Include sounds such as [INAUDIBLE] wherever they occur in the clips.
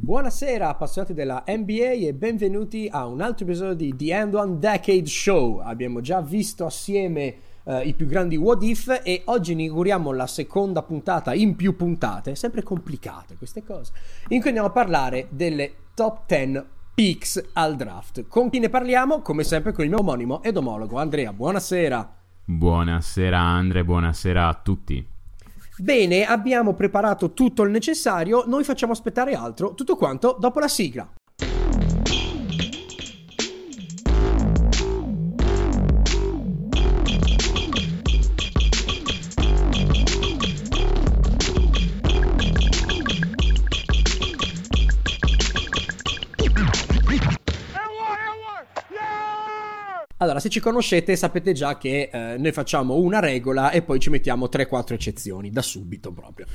Buonasera appassionati della NBA e benvenuti a un altro episodio di The End One Decade Show. Abbiamo già visto assieme uh, i più grandi what if e oggi inauguriamo la seconda puntata in più puntate, sempre complicate queste cose, in cui andiamo a parlare delle top 10 picks al draft. Con chi ne parliamo? Come sempre con il mio omonimo ed omologo Andrea. Buonasera. Buonasera Andre, buonasera a tutti. Bene, abbiamo preparato tutto il necessario, noi facciamo aspettare altro, tutto quanto dopo la sigla. Allora, se ci conoscete sapete già che eh, noi facciamo una regola e poi ci mettiamo 3-4 eccezioni, da subito proprio.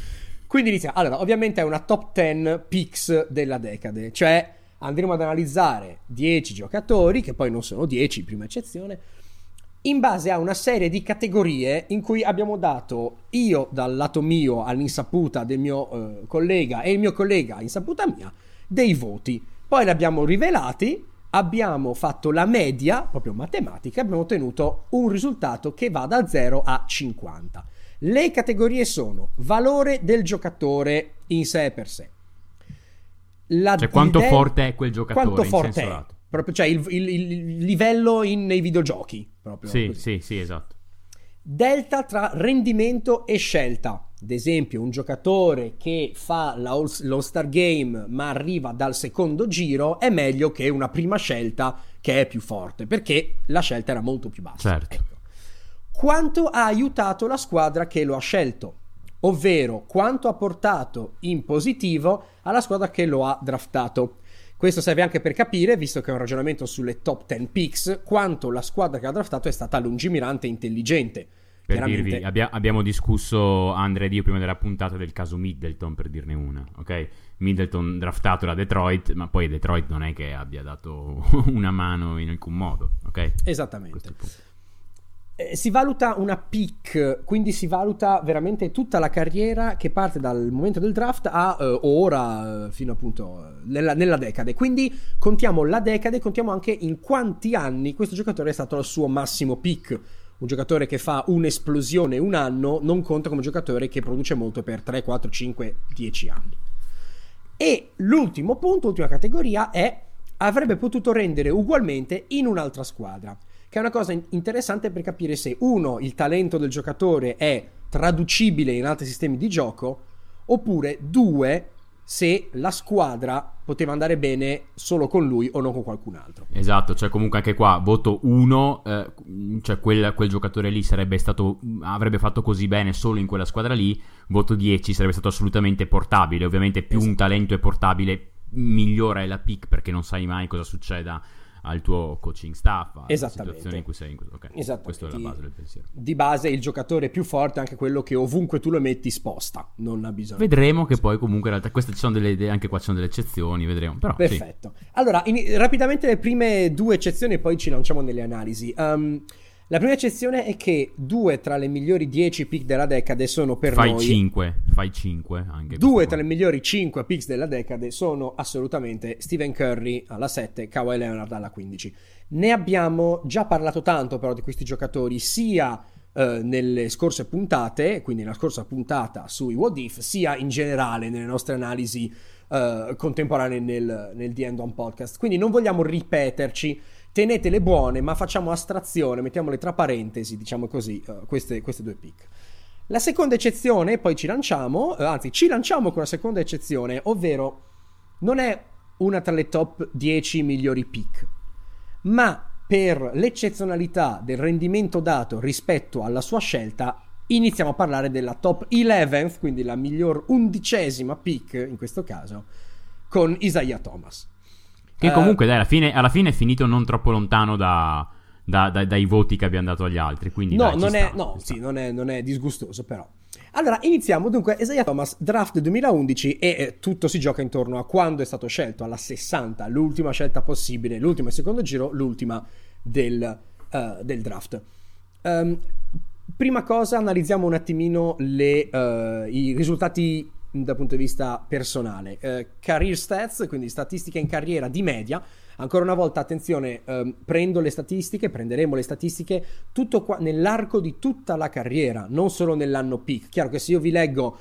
Quindi iniziamo. Allora, ovviamente è una top 10 picks della decade, cioè andremo ad analizzare 10 giocatori, che poi non sono 10, prima eccezione, in base a una serie di categorie in cui abbiamo dato io dal lato mio all'insaputa del mio eh, collega e il mio collega all'insaputa mia dei voti. Poi li abbiamo rivelati abbiamo fatto la media, proprio matematica, abbiamo ottenuto un risultato che va da 0 a 50. Le categorie sono valore del giocatore in sé per sé. La cioè quanto idea, forte è quel giocatore? Quanto forte è? Proprio, cioè il, il, il livello in, nei videogiochi. Proprio sì, così. sì, sì, esatto. Delta tra rendimento e scelta. Ad esempio, un giocatore che fa l'All-Star Game ma arriva dal secondo giro è meglio che una prima scelta che è più forte, perché la scelta era molto più bassa. Certo. Ecco. Quanto ha aiutato la squadra che lo ha scelto? Ovvero, quanto ha portato in positivo alla squadra che lo ha draftato. Questo serve anche per capire, visto che è un ragionamento sulle top 10 picks, quanto la squadra che ha draftato è stata lungimirante e intelligente per dirvi, abbia, abbiamo discusso Andre ed io prima della puntata del caso Middleton, per dirne una, ok? Middleton draftato da Detroit, ma poi Detroit non è che abbia dato [LAUGHS] una mano in alcun modo, ok? Esattamente. Eh, si valuta una pick, quindi si valuta veramente tutta la carriera che parte dal momento del draft a uh, ora, uh, fino appunto uh, nella, nella, decade. Quindi contiamo la decade, contiamo anche in quanti anni questo giocatore è stato al suo massimo pick un giocatore che fa un'esplosione un anno non conta come giocatore che produce molto per 3, 4, 5, 10 anni. E l'ultimo punto, l'ultima categoria è avrebbe potuto rendere ugualmente in un'altra squadra, che è una cosa interessante per capire se uno, il talento del giocatore è traducibile in altri sistemi di gioco, oppure due, se la squadra poteva andare bene solo con lui o non con qualcun altro. Esatto, cioè comunque anche qua voto 1, eh, cioè quel, quel, giocatore lì sarebbe stato, avrebbe fatto così bene solo in quella squadra lì, voto 10 sarebbe stato assolutamente portabile, ovviamente più esatto. un talento è portabile migliora è la pick perché non sai mai cosa succeda al tuo coaching staff, alla situazione in cui sei. In questo. Okay. Questa è la base del pensiero. Di base il giocatore più forte è anche quello che ovunque tu lo metti sposta, non ha bisogno. Vedremo che poi comunque in realtà queste ci sono delle, anche qua ci sono delle eccezioni, vedremo. Però, Perfetto. Sì. Allora, in, rapidamente le prime due eccezioni e poi ci lanciamo nelle analisi. Um, la prima eccezione è che due tra le migliori 10 pick della decade sono per fai noi. Fai 5, fai 5 anche. Due tra le migliori 5 picks della decade sono assolutamente Stephen Curry alla 7, Kawhi Leonard alla 15. Ne abbiamo già parlato tanto però di questi giocatori sia eh, nelle scorse puntate, quindi nella scorsa puntata sui What If, sia in generale nelle nostre analisi eh, contemporanee nel, nel The End On Podcast. Quindi non vogliamo ripeterci tenetele buone, ma facciamo astrazione, mettiamole tra parentesi, diciamo così, uh, queste, queste, due pick. La seconda eccezione, poi ci lanciamo, uh, anzi ci lanciamo con la seconda eccezione, ovvero non è una tra le top 10 migliori pick, ma per l'eccezionalità del rendimento dato rispetto alla sua scelta, iniziamo a parlare della top 11th, quindi la miglior undicesima pick in questo caso, con Isaiah Thomas. Che comunque, dai, alla fine, alla fine, è finito non troppo lontano da, da, da, dai voti che abbiamo dato agli altri. Quindi, no, dai, non, è, sta, no, sì, non, è, non è disgustoso, però. Allora, iniziamo dunque. Isaiah Thomas, draft 2011, e eh, tutto si gioca intorno a quando è stato scelto, alla 60, l'ultima scelta possibile, l'ultima e secondo giro, l'ultima del, uh, del draft. Um, prima cosa, analizziamo un attimino le, uh, i risultati dal punto di vista personale. Eh, career stats, quindi statistiche in carriera di media. Ancora una volta, attenzione, ehm, prendo le statistiche, prenderemo le statistiche tutto qua, nell'arco di tutta la carriera, non solo nell'anno peak. Chiaro che se io vi leggo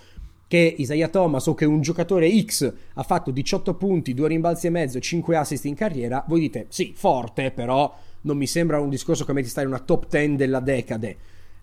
che Isaiah Thomas o che un giocatore X ha fatto 18 punti, 2 rimbalzi e mezzo e 5 assist in carriera, voi dite sì, forte, però non mi sembra un discorso come di stare in una top 10 della decade.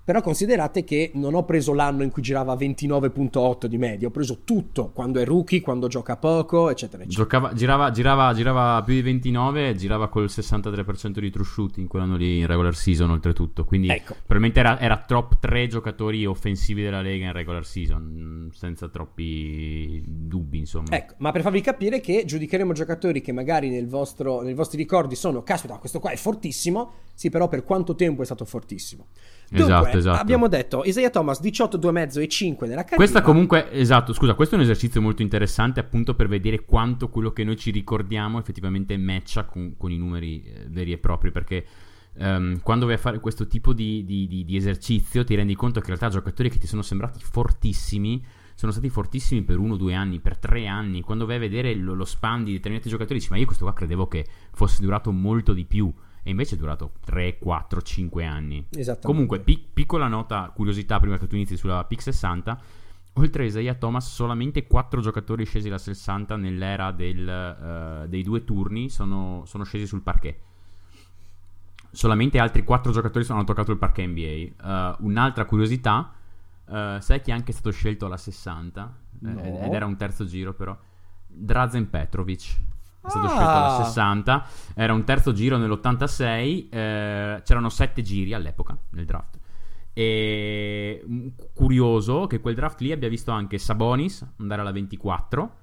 Però considerate che non ho preso l'anno in cui girava 29.8 di media, ho preso tutto, quando è rookie, quando gioca poco, eccetera, eccetera. Giocava, girava, girava, girava più di 29 e girava col 63% di true shooting quell'anno lì in regular season oltretutto, quindi ecco. probabilmente era, era, top 3 giocatori offensivi della Lega in regular season, senza troppi dubbi insomma. Ecco, ma per farvi capire che giudicheremo giocatori che magari nel vostro, nei vostri ricordi sono, caspita, questo qua è fortissimo, sì però per quanto tempo è stato fortissimo. Dunque, esatto, esatto. abbiamo detto Isaiah Thomas 18, 2,5 e 5 nella carriera. Questa comunque, esatto, scusa, questo è un esercizio molto interessante appunto per vedere quanto quello che noi ci ricordiamo effettivamente matcha con, con i numeri eh, veri e propri, perché um, quando vai a fare questo tipo di, di, di, di, esercizio ti rendi conto che in realtà giocatori che ti sono sembrati fortissimi sono stati fortissimi per uno, due anni, per tre anni. Quando vai a vedere lo, lo span di determinati giocatori dici ma io questo qua credevo che fosse durato molto di più e invece è durato 3, 4, 5 anni. Comunque, pi- piccola nota, curiosità prima che tu inizi sulla PIC 60. Oltre a Isaiah Thomas, solamente 4 giocatori scesi da 60 nell'era del, uh, dei due turni sono, sono, scesi sul parquet. Solamente altri 4 giocatori hanno toccato il parquet NBA. Uh, eh, un'altra curiosità, uh, sai chi è anche stato scelto alla 60? No. ed era un terzo giro però. Drazen Petrovic è stato ah. scelto alla 60, era un terzo giro nell'86, eh, c'erano sette giri all'epoca nel draft. E mm, curioso che quel draft lì abbia visto anche Sabonis andare alla 24,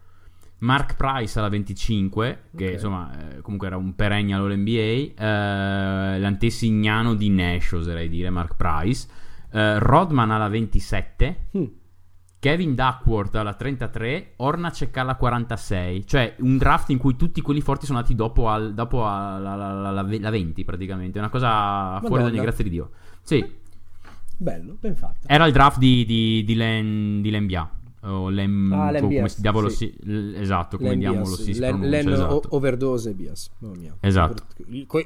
Mark Price alla 25, che okay. insomma eh, comunque era un perennial all'NBA, eh, l'antesignano di Nash, oserei dire, Mark Price, eh, Rodman alla 27. Hmm. Kevin Duckworth alla 33, Ornacek alla 46, cioè un draft in cui tutti quelli forti sono andati dopo, al, dopo alla, la, la, la, 20 praticamente, una cosa Madonna. fuori da ogni grazia di Dio. Sì. Bello, ben fatto. Era il draft di, di, di, Len, di Lembia. O Lem, ah, Lem come si, diavolo sì. si, esatto, come Lem diavolo Bias, si, si Len, esatto. overdose Bias. Esatto.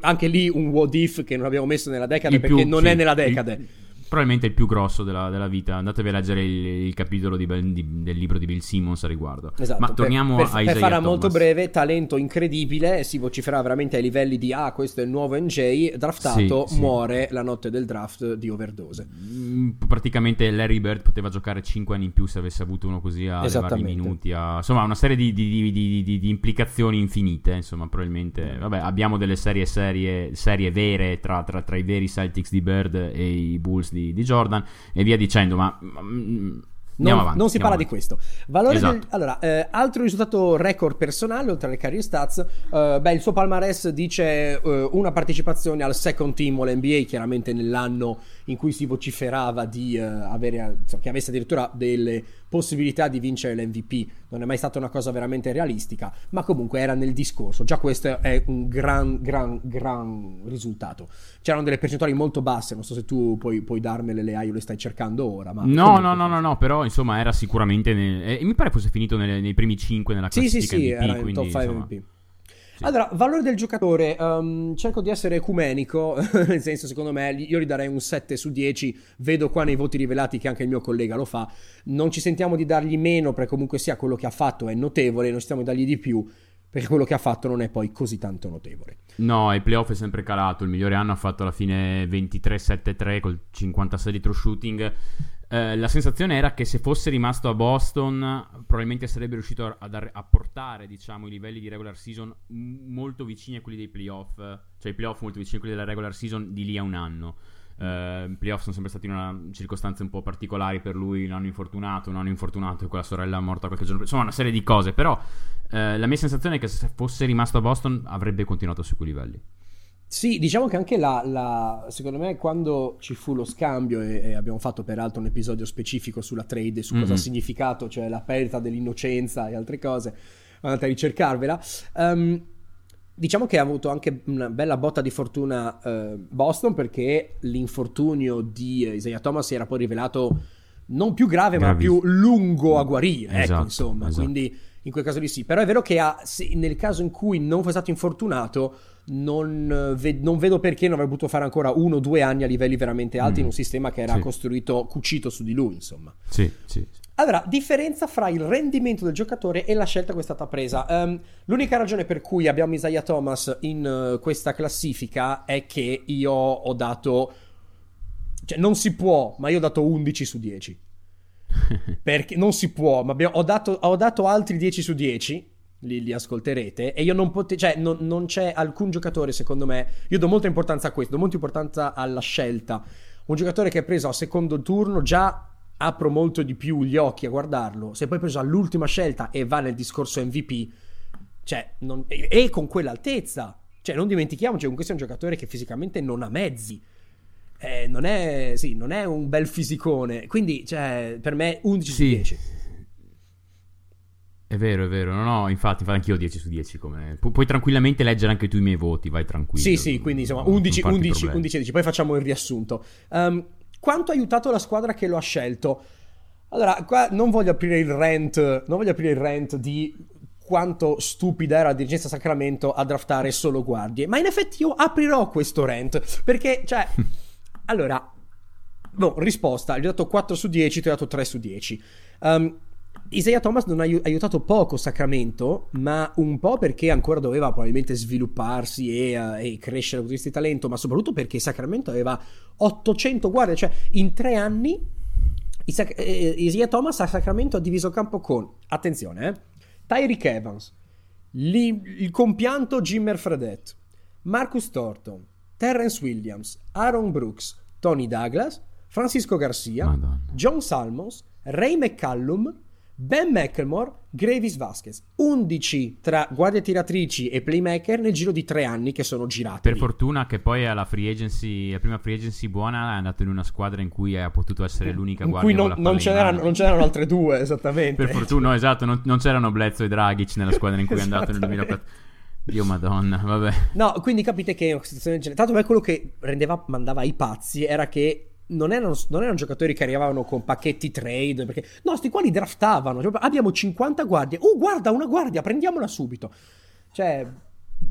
Anche lì un what if che non abbiamo messo nella decade il perché più, non sì, è nella decade. Il, probabilmente il più grosso della, della vita. Andatevi a leggere il, il capitolo di, di, del libro di Bill Simmons a riguardo. Esatto, Ma torniamo per, per, a Isaiah Per farla molto breve, talento incredibile, si vociferà veramente ai livelli di ah, questo è il nuovo NJ, draftato, sì, muore sì. la notte del draft di overdose. Mm, praticamente Larry Bird poteva giocare 5 anni in più se avesse avuto uno così a levargli minuti. A... Insomma, una serie di, di, di, implicazioni infinite, insomma, probabilmente. Vabbè, abbiamo delle serie, serie, serie vere tra, tra, tra i veri Celtics di Bird e i Bulls di di, di Jordan e via dicendo, ma... Mm, non, avanti, non, si parla avanti. di questo. Valore esatto. del, allora, eh, altro risultato record personale oltre alle career stats. Eh, beh, il suo palmarès dice eh, una partecipazione al second team all-NBA, chiaramente nell'anno in cui si vociferava di eh, avere, che avesse addirittura delle possibilità di vincere l'MVP. Non è mai stata una cosa veramente realistica, ma comunque era nel discorso. Già questo è un gran, gran, gran risultato. C'erano delle percentuali molto basse, non so se tu puoi, puoi darmele le hai o le stai cercando ora. Ma no, no, no, no, no, però insomma era sicuramente... Nel, eh, mi pare fosse finito nelle, nei primi 5 nella classifica Sì, sì, sì, MVP, era in top 5 MVP. Sì. Allora, valore del giocatore, um, cerco di essere ecumenico, [LAUGHS] nel senso secondo me io gli darei un 7 su 10, vedo qua nei voti rivelati che anche il mio collega lo fa, non ci sentiamo di dargli meno perché comunque sia quello che ha fatto è notevole, non stiamo di dargli di più perché quello che ha fatto non è poi così tanto notevole. No, ai playoff è sempre calato, il migliore anno ha fatto alla fine 23-7-3 col 56 di true shooting. Eh, la sensazione era che se fosse rimasto a Boston probabilmente sarebbe riuscito a, a, a, portare diciamo, i livelli di regular season molto vicini a quelli dei playoff, cioè i playoff molto vicini a quelli della regular season di lì a un anno. Uh, I playoff sono sempre stati in una circostanze un po' particolari per lui, un anno infortunato, un anno infortunato e quella sorella morta qualche giorno prima. Insomma, una serie di cose. Però uh, la mia sensazione è che se fosse rimasto a Boston avrebbe continuato su quei livelli. Sì, diciamo che anche la, la, secondo me quando ci fu lo scambio e, e, abbiamo fatto peraltro un episodio specifico sulla trade e su mm-hmm. cosa ha significato, cioè la perdita dell'innocenza e altre cose, andate a ricercarvela. Um, Diciamo che ha avuto anche una bella botta di fortuna eh, Boston perché l'infortunio di Isaiah Thomas si era poi rivelato non più grave, Gravissimo. ma più lungo a guarire. ecco, Esatto, insomma, esatto. quindi in quel caso lì sì. Però è vero che ha- se- nel caso in cui non fosse stato infortunato, non, eh, ve- non vedo perché non avrebbe potuto fare ancora uno o due anni a livelli veramente alti Mm. in un sistema che era Sì. costruito, cucito su di lui, insomma. Sì, sì. Allora, differenza fra il rendimento del giocatore e la scelta che è stata presa. Ehm, l'unica ragione per cui abbiamo Isaiah Thomas in eh, questa classifica è che io ho dato... Cioè, non si può, ma io ho dato 11 su 10. [LAUGHS] Perché non si può, ma abbiamo- ho, dato, ho dato altri 10 su 10. Li, li ascolterete. E io non potevo. Cioè, non, non c'è alcun giocatore, secondo me. Io do molta importanza a questo, do molta importanza alla scelta. Un giocatore che è preso al secondo turno già apro molto di più gli occhi a guardarlo. Se poi preso all'ultima scelta e va nel discorso MVP, cioè, non- e, e con quell'altezza. Cioè, non dimentichiamoci, questo è un giocatore che fisicamente non ha mezzi. Eh, non è, sì, non è un bel fisicone. Quindi, cioè, per me 11 su Sì. 10. È vero, è vero. No, no, infatti, infatti anch'io ho 10 su 10. Come... Pu- puoi tranquillamente leggere anche tu i miei voti, vai tranquillo. Sì, sì, quindi insomma Non 11, farti 11, problemi. 11, 10. Poi facciamo il riassunto. Ehm, quanto ha aiutato la squadra che lo ha scelto? Allora, qua non voglio aprire il rant, non voglio aprire il rant di quanto stupida era la dirigenza Sacramento a draftare solo guardie, ma in effetti io aprirò questo rant, perché, cioè, [LAUGHS] allora, boh, risposta, gli ho dato 4 su 10, ti ho dato 3 su 10. Um, Isaiah Thomas non ha aiu- aiutato poco Sacramento, ma un po' perché ancora doveva probabilmente svilupparsi e, eh, e crescere vista di talento, ma soprattutto perché Sacramento aveva 800 guardie, cioè in tre anni Isa- eh, Isaiah Thomas a Sacramento ha diviso campo con, attenzione, eh, Tyreek Evans, li- il compianto Jimmer Fredette, Marcus Thornton, Terrence Williams, Aaron Brooks, Tony Douglas, Francisco Garcia, Madonna. John Salmons, Ray McCallum, Ben McElmore, Gravis Vasquez. 11 tra guardie tiratrici e playmaker nel giro di tre anni che sono girati. Per fortuna che poi alla free agency, la prima free agency buona è andato in una squadra in cui ha potuto essere l'unica in guardia. In non, non, c'erano, non, c'erano, altre due, esattamente. per fortuna, no, esatto, non, non c'erano Blezzo e Dragic nella squadra in cui è andato nel [LAUGHS] 2014. Dio madonna, vabbè. No, quindi capite che è una situazione del genere. Tanto a quello che rendeva, mandava i pazzi era che non erano, non erano giocatori che arrivavano con pacchetti trade. Perché no, sti qua li draftavano. Cioè, abbiamo 50 guardie. Oh, guarda, una guardia, prendiamola subito. Cioè,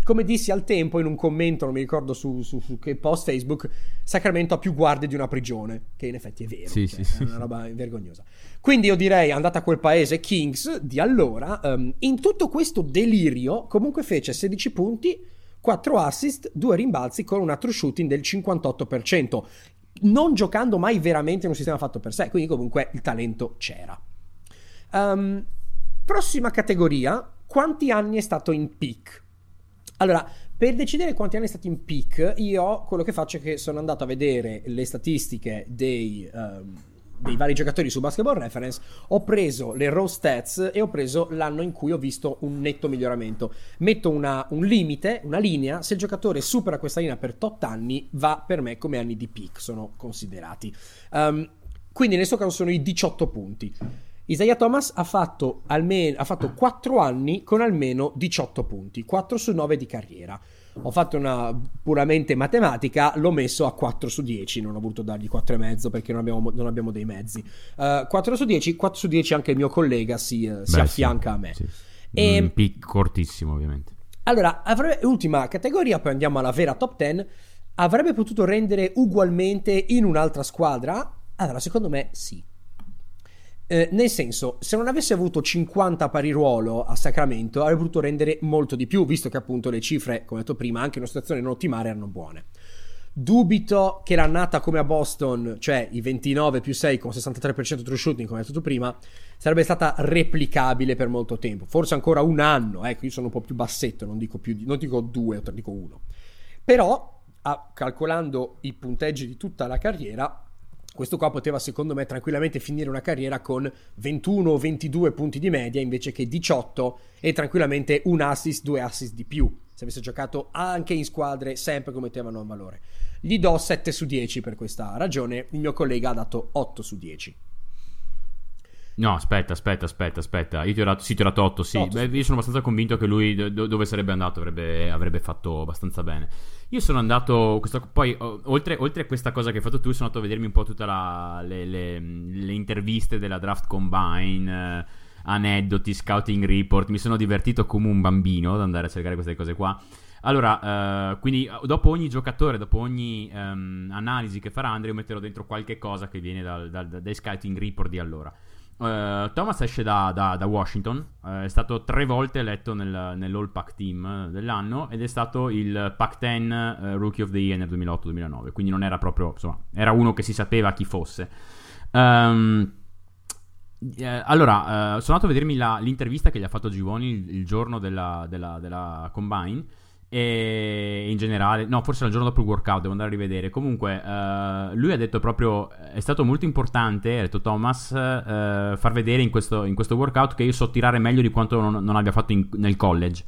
come dissi al tempo in un commento, non mi ricordo su, su- su che post Facebook, Sacramento ha più guardie di una prigione. Che in effetti è vero. Sì, cioè, sì, sì. È una roba vergognosa. Quindi io direi, andata a quel paese Kings di allora, ehm, in tutto questo delirio, comunque fece 16 punti, 4 assist, 2 rimbalzi con un true shooting del 58%, non giocando mai veramente in un sistema fatto per sé, quindi comunque il talento c'era. Ehm, prossima categoria, quanti anni è stato in peak? Allora, per decidere quanti anni è stato in peak, io quello che faccio è che sono andato a vedere le statistiche dei, ehm, dei vari giocatori su Basketball Reference, ho preso le raw stats e ho preso l'anno in cui ho visto un netto miglioramento. Metto una- un limite, una linea, se il giocatore supera questa linea per tot anni, va per me come anni di peak, sono considerati. Ehm, quindi nel suo caso sono i 18 punti. Isaiah Thomas ha fatto, almeno, ha fatto 4 anni con almeno 18 punti, 4 su 9 di carriera. Ho fatto una puramente matematica, l'ho messo a 4 su 10, non ho voluto dargli 4,5 perché non abbiamo, non abbiamo dei mezzi. Eh, 4 su 10, 4 su 10 anche il mio collega si, eh, si Beh, affianca sì, a me. sì. E- Un pick cortissimo, ovviamente. Allora, avrebbe, ultima categoria, poi andiamo alla vera top 10. Avrebbe potuto rendere ugualmente in un'altra squadra? Allora, secondo me sì. Eh, nel senso, se non avesse avuto 50 pari ruolo a Sacramento, avrebbe potuto rendere molto di più, visto che appunto le cifre, come detto prima, anche in una situazione non ottimale erano buone. Dubito che l'annata come a Boston, cioè i 29 più 6 con 63% true shooting, come hai detto prima, sarebbe stata replicabile per molto tempo. Forse ancora un anno, ecco, io sono un po' più bassetto, non dico, più non dico due dico uno. Però, ah, calcolando i punteggi di tutta la carriera, questo qua poteva secondo me tranquillamente finire una carriera con 21 o 22 punti di media invece che 18 e tranquillamente un assist, due assist di più. Se avesse giocato anche in squadre sempre che mettevano in valore. Gli do 7 su 10 per questa ragione, il mio collega ha dato 8 su 10. No, aspetta, aspetta, aspetta, aspetta. Io ti ho dato, sì, ti ho dato 8, sì. Beh, io sono abbastanza convinto che lui do- dove sarebbe andato avrebbe, avrebbe, fatto abbastanza bene. Io sono andato, questo, poi oltre, oltre, a questa cosa che hai fatto tu, sono andato a vedermi un po' tutte le, le, le, interviste della Draft Combine, eh, aneddoti, scouting report. Mi sono divertito come un bambino ad andare a cercare queste cose qua. Allora, uh, quindi dopo ogni giocatore, dopo ogni um, analisi che farà Andrea, io metterò dentro qualche cosa che viene dal, dal, dai scouting report di allora. Uh, Thomas esce da, da, da Washington, uh, è stato tre volte eletto nel, nell'All Pack Team dell'anno ed è stato il Pack 10 uh, Rookie of the Year nel 2008-2009, quindi non era proprio, insomma, era uno che si sapeva chi fosse. Um, eh, allora, sono andato a vedermi la, l'intervista che gli ha fatto Givoni il, il giorno della, della, della Combine e in generale, no, forse il giorno dopo il workout, devo andare a rivedere. Comunque, uh, lui ha detto proprio: è stato molto importante, ha detto Thomas, uh, far vedere in questo, in questo, workout che io so tirare meglio di quanto non, non abbia fatto in, nel college.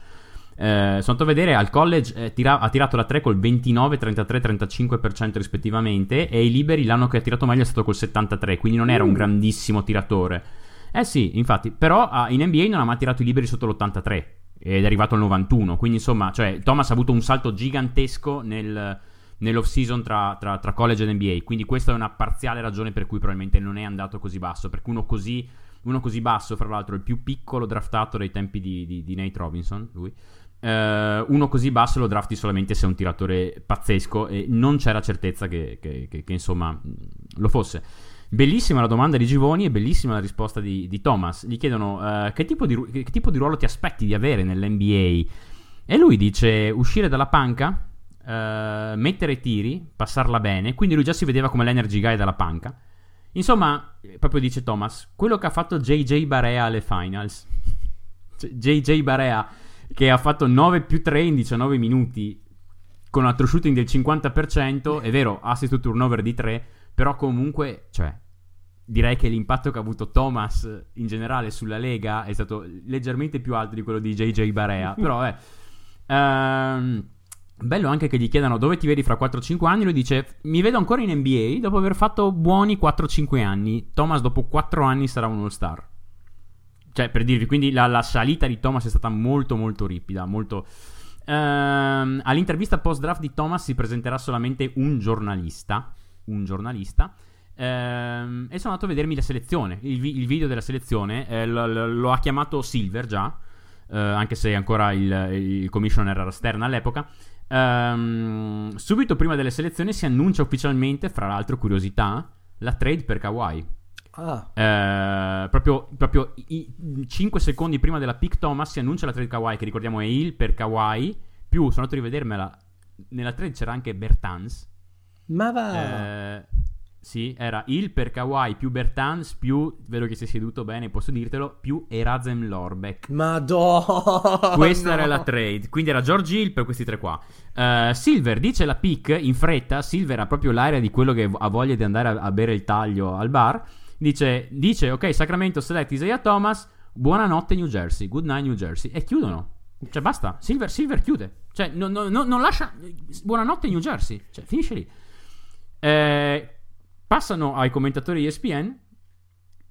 Uh, sono andato a vedere al college eh, tira, ha tirato la 3 col 29, 33, 35% rispettivamente e i liberi l'anno che ha tirato meglio è stato col 73, quindi non era un mm. grandissimo tiratore. Eh sì, infatti, però in NBA non ha mai tirato i liberi sotto l'83 ed è arrivato al 91. Quindi, insomma, cioè, Thomas ha avuto un salto gigantesco nel, nell'off season tra, tra, tra, college e NBA. Quindi, questa è una parziale ragione per cui probabilmente non è andato così basso. Perché uno così, uno così basso, fra l'altro, il più piccolo draftato dai tempi di, di, di Nate Robinson, lui. Uh, uno così basso lo drafti solamente se è un tiratore pazzesco e non c'era certezza che, che, che, che insomma lo fosse. Bellissima la domanda di Givoni e bellissima la risposta di, di Thomas. Gli chiedono uh, che, tipo di, che, tipo di, ruolo ti aspetti di avere nell'NBA. E lui dice uscire dalla panca, uh, mettere tiri, passarla bene. Quindi lui già si vedeva come l'energy guy dalla panca. Insomma, proprio dice Thomas, quello che ha fatto JJ Barea alle finals. [LAUGHS] JJ Barea che ha fatto 9 più 3 in 19 minuti con un altro shooting del 50%, è vero, assist to turnover di 3, però comunque, cioè, direi che l'impatto che ha avuto Thomas in generale sulla Lega è stato leggermente più alto di quello di JJ Barea. [LAUGHS] Però è... Ehm, bello anche che gli chiedano dove ti vedi fra 4-5 anni. Lui dice: Mi vedo ancora in NBA dopo aver fatto buoni 4-5 anni. Thomas, dopo 4 anni, sarà un all-star. Cioè, per dirvi, quindi la, la salita di Thomas è stata molto, molto ripida. Molto. Ehm, all'intervista post-draft di Thomas si presenterà solamente un giornalista un giornalista. Ehm, e sono andato a vedermi la selezione, il, vi- il video della selezione. Eh, lo, lo, lo, ha chiamato Silver già, eh, anche se ancora il, il commissioner era Stern all'epoca. Ehm, subito prima delle selezioni si annuncia ufficialmente, fra l'altro, curiosità, la trade per Kawhi. Ah. Eh, proprio, proprio i, 5 secondi prima della pick Thomas si annuncia la trade Kawhi, che ricordiamo è il per Kawhi. Più sono andato a rivedermela. Nella trade c'era anche Bertans. Ma va. Eh, sì, era il per Kawhi più Bertans più, vedo che sei seduto bene, posso dirtelo, più Erasem Lorbeck. Madonna! Questa era la trade, quindi era George Hill per questi tre qua. Uh, Silver dice la pick in fretta, Silver ha proprio l'aria di quello che ha voglia di andare a, a bere il taglio al bar. Dice, dice, ok, Sacramento select Isaiah Thomas, buonanotte New Jersey, good night New Jersey. E chiudono. Cioè basta, Silver, Silver chiude. Cioè no, no, no, non lascia, buonanotte New Jersey. Cioè finisce lì. Eh, passano ai commentatori ESPN.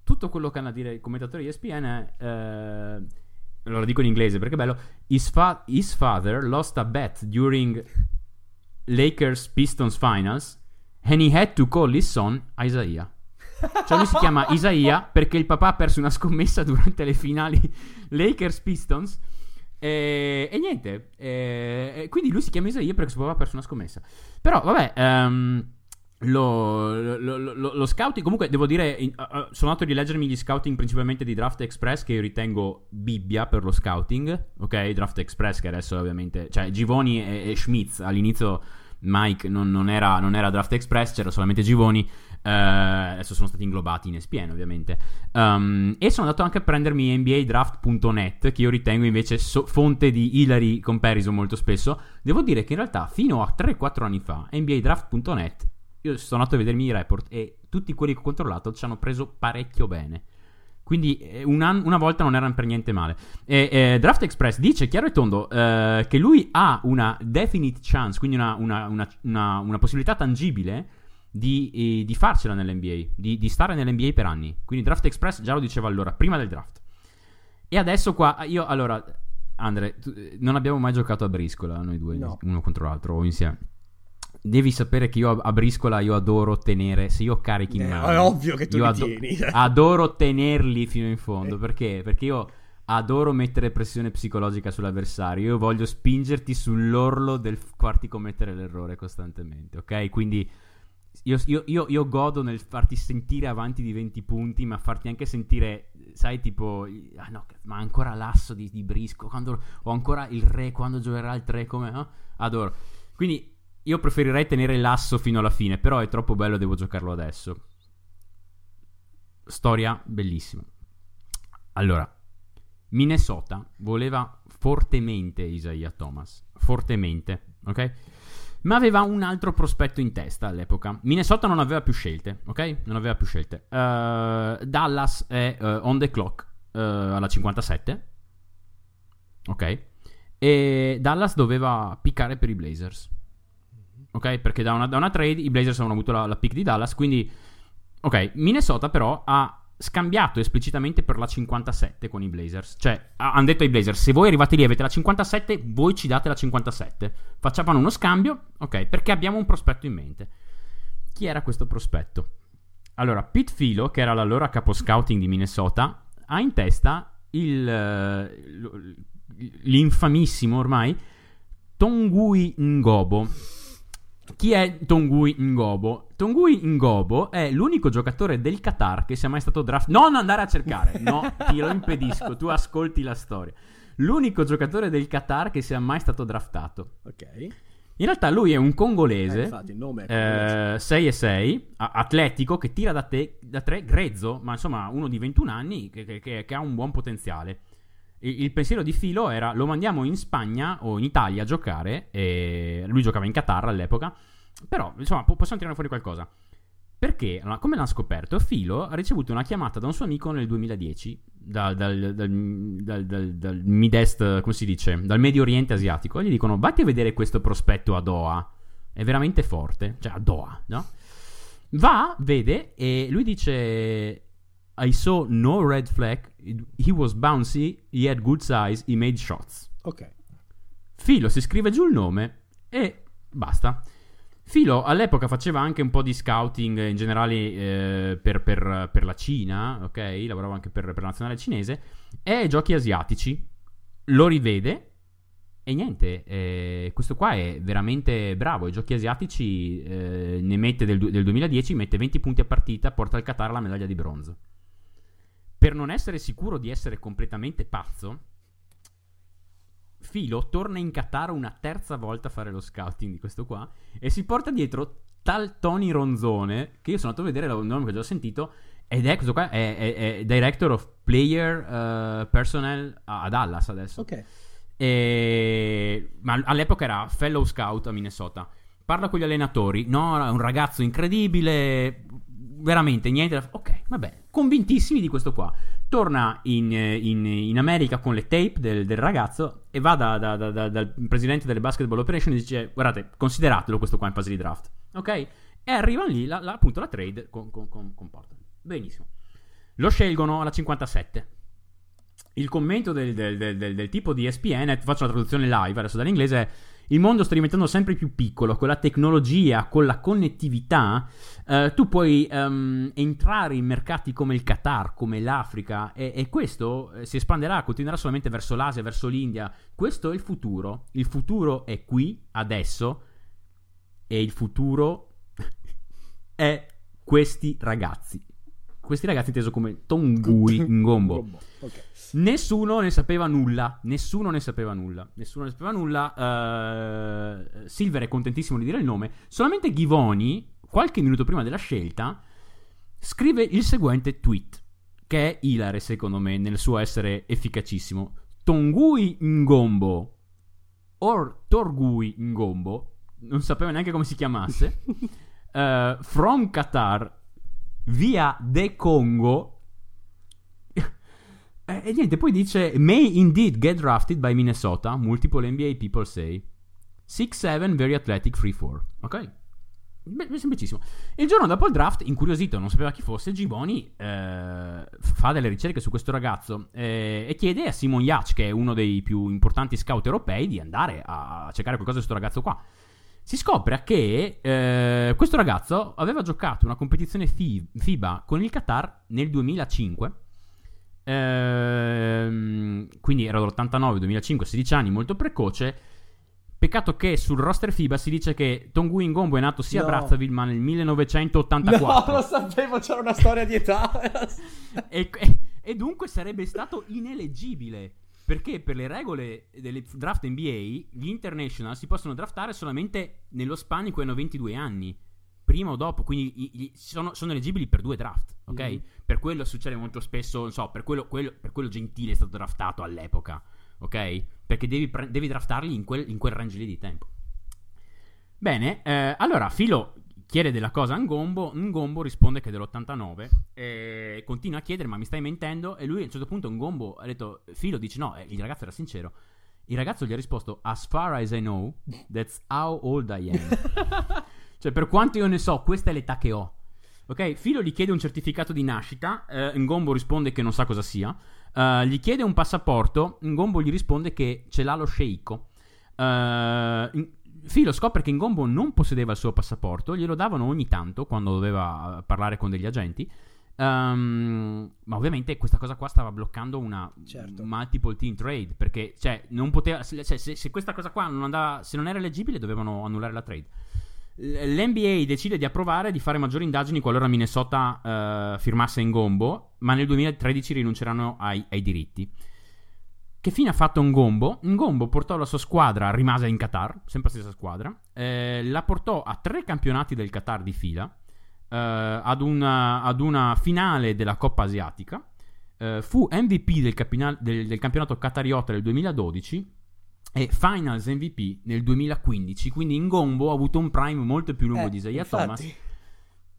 Tutto quello che hanno a dire i commentatori ESPN è. Eh, allora dico in inglese perché è bello. His, fa- his father lost a bet during Lakers Pistons Finals and he had to call his son Isaiah. Cioè lui si chiama Isaiah perché il papà ha perso una scommessa durante le finali Lakers Pistons. E, e niente, e, quindi lui si chiama Isaiah perché suo papà ha perso una scommessa. Però vabbè, um, lo, lo, lo, lo, scouting, comunque devo dire, in, uh, sono andato a rileggermi gli scouting principalmente di Draft Express che io ritengo Bibbia per lo scouting, ok? Draft Express che adesso ovviamente, cioè Givoni e, e Schmitz all'inizio Mike non, non, era, non, era, Draft Express, c'era solamente Givoni, uh, adesso sono stati inglobati in ESPN ovviamente. Um, e sono andato anche a prendermi NBADraft.net che io ritengo invece so- fonte di Hillary comparison molto spesso. Devo dire che in realtà fino a 3-4 anni fa NBADraft.net io sono andato a vedermi i report e tutti quelli che ho controllato ci hanno preso parecchio bene. Quindi eh, un an- una volta non erano per niente male. E, eh, Draft Express dice chiaro e tondo eh, che lui ha una definite chance, quindi una, una, una, una possibilità tangibile di, eh, di farcela nell'NBA, di, di stare nell'NBA per anni. Quindi Draft Express già lo diceva allora, prima del draft. E adesso qua, io allora, Andre, tu, non abbiamo mai giocato a briscola noi due, No. uno contro l'altro o insieme. Devi sapere che io a- briscola io adoro tenere, se io carichi in Eh, mano, è ovvio che tu li ado- tieni. adoro tenerli fino in fondo. Eh. Perché? Perché io adoro mettere pressione psicologica sull'avversario. Io voglio spingerti sull'orlo del farti commettere l'errore costantemente, ok? Quindi io, io- io- io godo nel farti sentire avanti di 20 punti, ma farti anche sentire, sai, tipo, ah no, ma ancora l'asso di, di Brisco, quando, o ancora il re quando giocherà il 3, come, no? Adoro. Quindi io preferirei tenere l'asso fino alla fine, però è troppo bello, devo giocarlo adesso. Storia bellissima. Allora, Minnesota voleva fortemente Isaiah Thomas, fortemente, ok? Ma aveva un altro prospetto in testa all'epoca. Minnesota non aveva più scelte, ok? Non aveva più scelte. Eh, Dallas è eh, on the clock eh, alla 57, ok? E Dallas doveva piccare per i Blazers, ok? Perché da una, da una trade i Blazers avevano avuto la, la pick di Dallas, quindi Ok, Minnesota però ha scambiato esplicitamente per la 57 con i Blazers. Cioè, ha- hanno detto ai Blazers, se voi arrivate lì e avete la 57, voi ci date la 57. Facciamo uno scambio, ok, perché abbiamo un prospetto in mente. Chi era questo prospetto? Allora, Pete Filo, che era l'allora capo scouting di Minnesota, ha in testa il, eh, l'infamissimo ormai Tongui Ngobo. Chi è Tongui Ngobo? Tongui Ngobo è l'unico giocatore del Qatar che sia mai stato draft. Non andare a cercare, no, ti lo impedisco, tu ascolti la storia. L'unico giocatore del Qatar che sia mai stato draftato. Ok. In realtà lui è un Eh, congolese, infatti, il nome è eh, 6 e 6, a- atletico, che tira da, te, da 3, grezzo, ma insomma uno di 21 anni che- che- che ha un buon potenziale. Il, pensiero di Filo era lo mandiamo in Spagna o in Italia a giocare, e lui giocava in Qatar all'epoca, però insomma po- possiamo tirare fuori qualcosa. Perché, come l'hanno scoperto, Filo ha ricevuto una chiamata da un suo amico nel 2010, dal, dal, dal, dal, Mid-Est, come si dice, dal Medio Oriente asiatico, gli dicono, vatti a vedere questo prospetto a Doha, è veramente forte, cioè a Doha, no? Va, vede, e lui dice, I saw no red flag, he was bouncy, he had good size, he made shots. Ok. Filo si scrive giù il nome e basta. Filo all'epoca faceva anche un po' di scouting in generale eh, per, per- per la Cina, ok? Lavorava anche per, per la nazionale cinese. E giochi asiatici lo rivede e niente, eh, questo qua è veramente bravo. Ai giochi asiatici eh, ne mette del, del 2010, mette 20 punti a partita, porta al Qatar la medaglia di bronzo. Per non essere sicuro di essere completamente pazzo, Filo torna in Qatar una terza volta a fare lo scouting di questo qua e si porta dietro tal Tony Ronzone che io sono andato a vedere il nome che ho già sentito ed è questo qua è, è- è Director of Player eh, Personnel a, a Dallas adesso Ok. e- ma all'epoca era fellow scout a Minnesota. Parla con gli allenatori. No, è un ragazzo incredibile. Veramente niente. da- Ok, vabbè. Convintissimi di questo qua. Torna in, eh, in- in America con le tape del, del ragazzo e va da- da- da- da- dal presidente delle basketball operation e dice: Guardate, consideratelo questo qua in fase di draft. Ok? E arriva lì, la- la- appunto, la trade con, con, con- con Portland. Benissimo. Lo scelgono alla 57 il commento del, del- del- tipo di ESPN, faccio la traduzione live adesso dall'inglese, il mondo sta diventando sempre più piccolo, con la tecnologia, con la connettività, eh, tu puoi ehm, entrare in mercati come il Qatar, come l'Africa, e, e questo eh, si espanderà, continuerà solamente verso l'Asia, verso l'India. Questo è il futuro. Il futuro è qui, adesso, e il futuro [LAUGHS] è questi ragazzi. Questi ragazzi inteso come Tongui [LAUGHS] Ngombo. Ok. Nessuno ne sapeva nulla. Nessuno ne sapeva nulla. Nessuno ne sapeva nulla. eh, Silver è contentissimo di dire il nome. Solamente Ghivoni, qualche minuto prima della scelta, scrive il seguente tweet. Che è ilare, secondo me, nel suo essere efficacissimo. Tongui Ngombo. Or Torgui Ngombo. Non sapeva neanche come si chiamasse. [LAUGHS] eh, from Qatar. Via De Congo. Eh, E niente, poi dice May indeed get drafted by Minnesota, multiple NBA people say. 6'7, very athletic, 3'4. Ok? Beh, semplicissimo. Il giorno dopo il draft, incuriosito, non sapeva chi fosse, Giboni eh, fa delle ricerche su questo ragazzo eh, e chiede a Simon Yacht, che è uno dei più importanti scout europei, di andare a cercare qualcosa su questo ragazzo qua. Si scopre che eh, questo ragazzo aveva giocato una competizione FIBA con il Qatar nel 2005. Ehm, quindi era l'89, 2005, 16 anni, molto precoce Peccato che sul roster FIBA si dice che Tongu Ingombo è nato sia no. a Brazzaville ma nel 1984. No, lo sapevo, c'era una storia di età. [LAUGHS] e, e, e, dunque sarebbe stato ineleggibile. Perché per le regole del draft NBA gli international si possono draftare solamente nello span in cui hanno 22 anni. Prima o dopo, quindi sono, sono, eleggibili per due draft, ok? Mm. Per quello succede molto spesso, non so, per quello, quello, per quello Gentile è stato draftato all'epoca ok? Perché devi, pre- devi draftarli in quel, in quel, range lì di tempo. Bene, eh, allora Filo chiede della cosa a Ngombo, Ngombo risponde che è dell'89 e continua a chiedere ma mi stai mentendo? E lui a un certo punto Ngombo ha detto, Filo dice no, eh, il ragazzo era sincero. Il ragazzo gli ha risposto as far as I know, that's how old I am. [LAUGHS] cioè per quanto io ne so, questa è l'età che ho. Ok, Filo gli chiede un certificato di nascita, eh, Ngombo risponde che non sa cosa sia. Uh, gli chiede un passaporto, Ngombo gli risponde che ce l'ha lo sceicco. Filo scopre che Ngombo non possedeva il suo passaporto, glielo davano ogni tanto quando doveva parlare con degli agenti. Um, ma ovviamente questa cosa qua stava bloccando una certo. multiple team trade perché cioè, non poteva, cioè, se, se, questa cosa qua non andava, se non era eleggibile dovevano annullare la trade. L'NBA decide di approvare di fare maggiori indagini qualora Minnesota uh, firmasse in gombo, ma nel 2013 rinunceranno ai, ai diritti. Che fine ha fatto Ngombo? Ngombo portò la sua squadra, rimase in Qatar, sempre la stessa squadra, eh, la portò a tre campionati del Qatar di fila, eh, ad, una, ad, una, finale della Coppa Asiatica, eh, fu MVP del, capina- del, del campionato qatariota del 2012 e Finals MVP nel 2015. Quindi in Gombo ha avuto un prime molto più lungo eh, di Isaiah Thomas.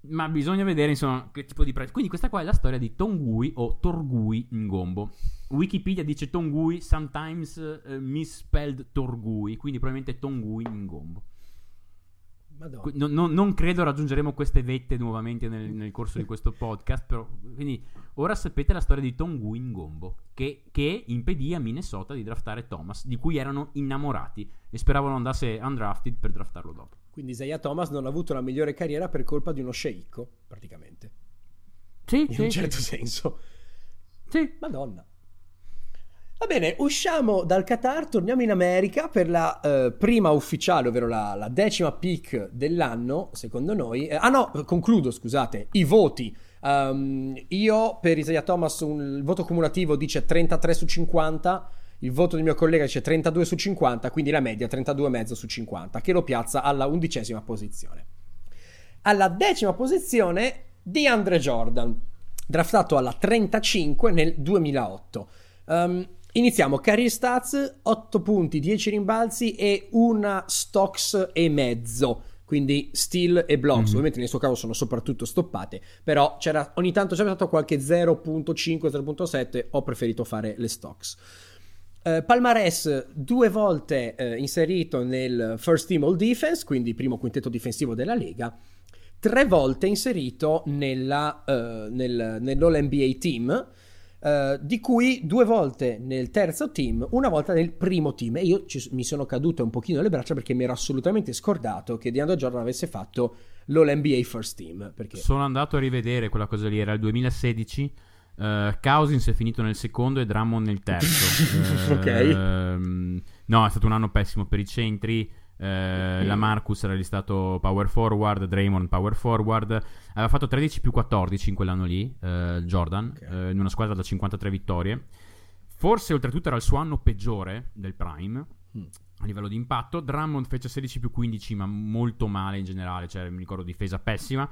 Ma bisogna vedere insomma che tipo di prezzo. Quindi questa qua è la storia di Tongui o Torgui in Gombo. Wikipedia dice Tongui, sometimes uh, misspelled Torgui, quindi probabilmente Tongui in Gombo. No, no, non credo raggiungeremo queste vette nuovamente nel, nel, corso di questo podcast. Però, quindi ora sapete la storia di Tongu Ngombo, che, che impedì a Minnesota di draftare Thomas, di cui erano innamorati e speravano andasse undrafted per draftarlo dopo. Quindi Isaiah Thomas non ha avuto la migliore carriera per colpa di uno sceicco, praticamente. Sì, in sì, un certo sì. senso. Sì. Madonna. Va bene, usciamo dal Qatar, torniamo in America per la uh, prima ufficiale, ovvero la, la, decima pick dell'anno, secondo noi. Eh, ah no, concludo, scusate, i voti. Um, io per Isaiah Thomas un, il voto cumulativo dice 33 su 50, il voto del mio collega dice 32 su 50, quindi la media 32,5 su 50, che lo piazza alla undicesima posizione. Alla decima posizione di Andre Jordan, draftato alla 35 nel 2008. Um, Iniziamo, career stats, 8 punti, 10 rimbalzi e una stocks e mezzo, quindi steal e blocks, mm-hmm. ovviamente nel suo caso sono soprattutto stoppate, però c'era, ogni tanto c'è stato qualche 0.5, 0.7, ho preferito fare le stocks. Uh, Palmares due volte uh, inserito nel first team all defense, quindi primo quintetto difensivo della Lega, tre volte inserito nella, uh, nel, nell'All NBA team, di cui due volte nel terzo team, una volta nel primo team. E io ci, mi sono caduto un pochino le braccia perché mi ero assolutamente scordato che DeAndre Jordan avesse fatto l'All NBA First Team. Perché... Sono andato a rivedere quella cosa lì, era il 2016. Uh, eh, Cousins è finito nel secondo e Drummond nel terzo. uh, [LAUGHS] ok. Ehm, no, è stato un anno pessimo per i centri. Eh, la Marcus era listato power forward, Draymond power forward. Aveva fatto 13 più 14 in quell'anno lì, eh, Jordan, okay. in una squadra da 53 vittorie. Forse oltretutto era il suo anno peggiore del prime. Mm. A livello di impatto, Drummond fece 16 più 15, ma molto male in generale. Cioè, mi ricordo difesa pessima.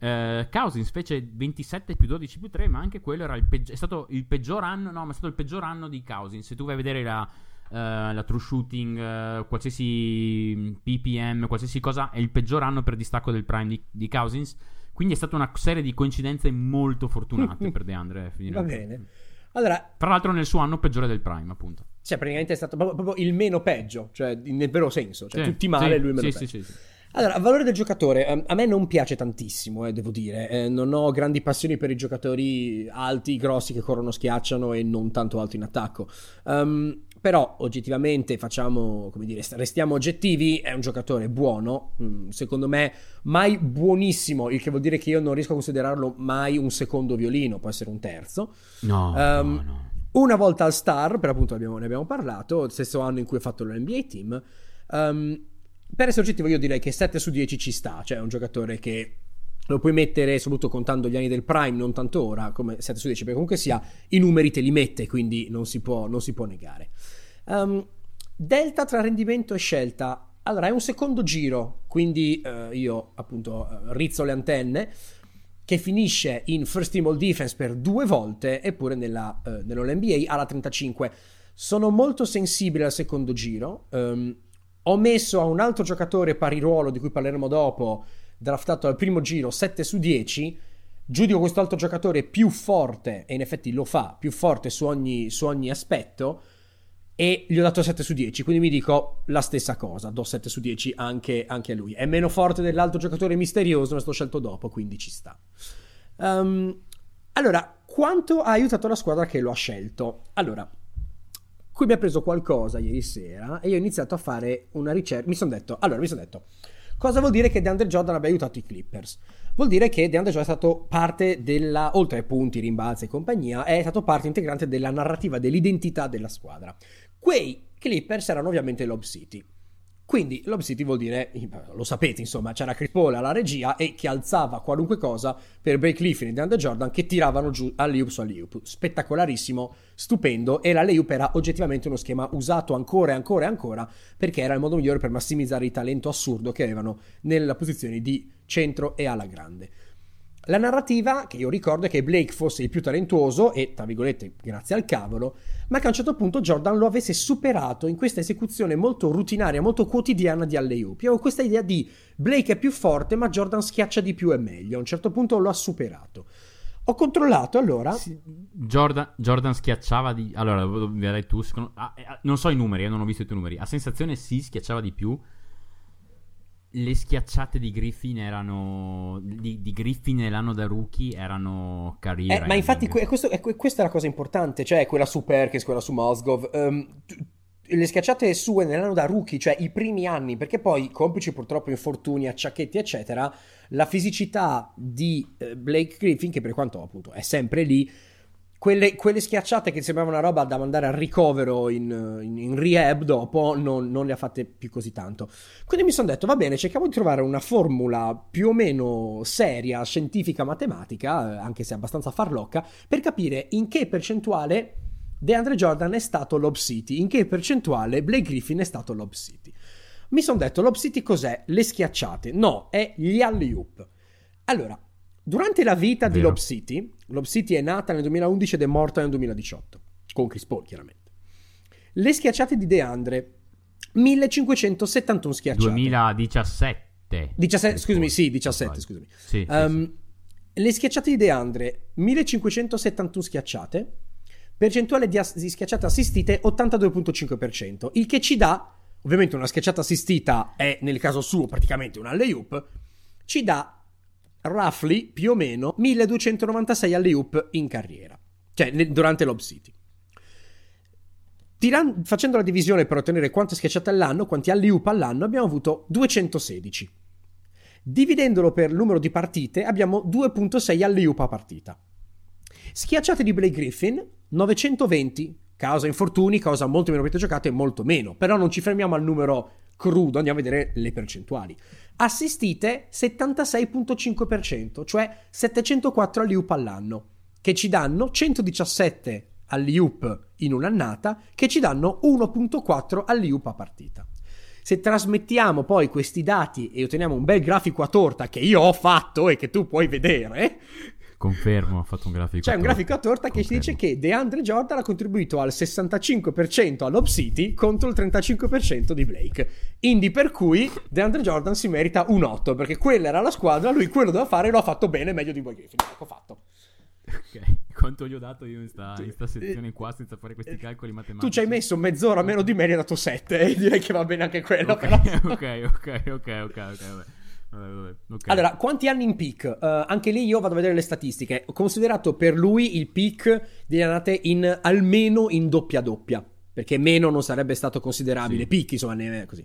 Uh, Cousins fece 27 più 12 più 3, ma anche quello era il peggior, è stato il peggior anno. No, ma è stato il peggior anno di Cousins. Se tu vai a vedere la, Uh, la true shooting, uh, qualsiasi PPM, qualsiasi cosa, è il peggior anno per distacco del prime di, di Cousins. Quindi è stata una serie di coincidenze molto fortunate [LAUGHS] per DeAndre. Va bene. Allora, Tra l'altro nel suo anno peggiore del prime, appunto. Cioè, praticamente è stato proprio, proprio il meno peggio, cioè nel vero senso. Cioè, sì, tutti male, sì, lui meno sì, peggio. Sì, sì, Allora, valore del giocatore, ehm, a me non piace tantissimo, eh, devo dire. Eh, non ho grandi passioni per i giocatori alti, grossi che corrono, schiacciano e non tanto alto in attacco. Um, però oggettivamente facciamo, come dire, restiamo oggettivi, è un giocatore buono, mm, secondo me mai buonissimo, il che vuol dire che io non riesco a considerarlo mai un secondo violino, può essere un terzo. No, um, no, no. Una volta al star, per appunto abbiamo, ne abbiamo parlato, stesso anno in cui ha fatto l'NBA team. Um, per essere oggettivo io direi che 7 su 10 ci sta, cioè è un giocatore che lo puoi mettere, soprattutto contando gli anni del prime, non tanto ora, come 7 su 10, perché comunque sia, i numeri te li mette, quindi non si può, non si può negare. Um, delta tra rendimento e scelta. Allora, è un secondo giro, quindi uh, io appunto uh, rizzo le antenne, che finisce in first team all defense per due volte, eppure nella, uh, nell'NBA alla 35. Sono molto sensibile al secondo giro. Um, ho messo a un altro giocatore pari ruolo, di cui parleremo dopo, draftato al primo giro 7 su 10, giudico questo altro giocatore più forte, e in effetti lo fa, più forte su ogni, su ogni aspetto, e gli ho dato 7 su 10, quindi mi dico la stessa cosa, do 7 su 10 anche, anche a lui. È meno forte dell'altro giocatore misterioso, ne sto scelto dopo, quindi ci sta. Um, allora, quanto ha aiutato la squadra che lo ha scelto? Allora, qui mi ha preso qualcosa ieri sera e io ho iniziato a fare una ricerca, mi sono detto, allora mi sono detto Cosa vuol dire che DeAndre Jordan abbia aiutato i Clippers? Vuol dire che DeAndre Jordan è stato parte della, oltre ai punti, rimbalzi e compagnia, è stato parte integrante della narrativa, dell'identità della squadra. Quei Clippers erano ovviamente Lob City. Quindi Lob City vuol dire, lo sapete insomma, c'era Chris Paul alla regia e che alzava qualunque cosa per Blake Griffin e DeAndre Jordan che tiravano giù all'Iup su all'Iup. Spettacolarissimo, stupendo e la layup era oggettivamente uno schema usato ancora e ancora e ancora perché era il modo migliore per massimizzare il talento assurdo che avevano nella posizione di centro e alla grande. La narrativa che io ricordo è che Blake fosse il più talentuoso e, tra virgolette, grazie al cavolo, ma che a un certo punto Jordan lo avesse superato in questa esecuzione molto rutinaria, molto quotidiana di alley-oop. Io avevo questa idea di Blake è più forte, ma Jordan schiaccia di più e meglio. A un certo punto lo ha superato. Ho controllato allora. Sì, Jordan, Jordan, schiacciava di. Allora, vedrai tu. Secondo... Ah, eh, non so i numeri, eh, non ho visto i tuoi numeri. A sensazione sì, schiacciava di più le schiacciate di Griffin erano di, di Griffin nell'anno da rookie erano carriera eh, ma infatti que- questo, è, questa è la cosa importante cioè quella su Perkins quella su Mosgov um, le schiacciate sue nell'anno da rookie cioè i primi anni perché poi complici purtroppo infortuni acciacchetti eccetera la fisicità di uh, Blake Griffin che per quanto appunto è sempre lì quelle, quelle, schiacciate che sembravano una roba da mandare al ricovero in, in, in rehab dopo non, non, le ha fatte più così tanto. Quindi mi sono detto, va bene, cerchiamo di trovare una formula più o meno seria, scientifica, matematica, eh, anche se abbastanza farlocca, per capire in che percentuale DeAndre Jordan è stato Lob City, in che percentuale Blake Griffin è stato Lob City. Mi sono detto, Lob City cos'è? Le schiacciate. No, è gli alley-oop. Allora, Durante la vita Vero. di Lob City, Lob City è nata nel 2011 ed è morta nel 2018, con Chris Paul chiaramente. Le schiacciate di DeAndre, 1571 schiacciate. 2017. 17, scusami, sì, 17, scusami. Sì, um, sì, sì. Le schiacciate di DeAndre, 1571 schiacciate, percentuale di, ass- di schiacciate assistite 82.5%, il che ci dà, ovviamente una schiacciata assistita è nel caso suo praticamente un alley-oop, ci dà roughly più o meno 1296 alley-oop in carriera, cioè durante l'Ob City. Tiran- facendo la divisione per ottenere quante schiacciate all'anno, quanti alley-oop all'anno, abbiamo avuto 216. Dividendolo per numero di partite, abbiamo 2.6 alley-oop a partita. Schiacciate di Blake Griffin, 920, causa infortuni, causa molto meno partite giocate e molto meno. Però non ci fermiamo al numero crudo, andiamo a vedere le percentuali assistite 76.5%, cioè 704 alley-oop all'anno, che ci danno 117 alley-oop in un'annata, che ci danno 1.4 alley-oop a partita. Se trasmettiamo poi questi dati e otteniamo un bel grafico a torta che io ho fatto e che tu puoi vedere, Confermo, ha fatto un grafico. C'è un grafico a torta che ci dice che DeAndre Jordan ha contribuito al 65% all'Op City contro il 35% di Blake. Indi per cui DeAndre Jordan si merita un 8 perché quella era la squadra, lui quello doveva fare e lo ha fatto bene, meglio di Boy Griffin. Ecco fatto. Ok, [LAUGHS] quanto gli ho dato io in sta, in sta sezione qua senza fare questi calcoli matematici? Tu ci hai messo mezz'ora meno di me, ne hai dato 7 [LAUGHS] e direi che va bene anche quello. Ok, [LAUGHS] ok, ok, ok, ok, vabbè. Okay. Allora, quanti anni in peak? Uh, anche lì io vado a vedere le statistiche. Ho considerato per lui il peak delle annate in almeno in doppia doppia. Perché meno non sarebbe stato considerabile. Sì. Peak, insomma, ne è così.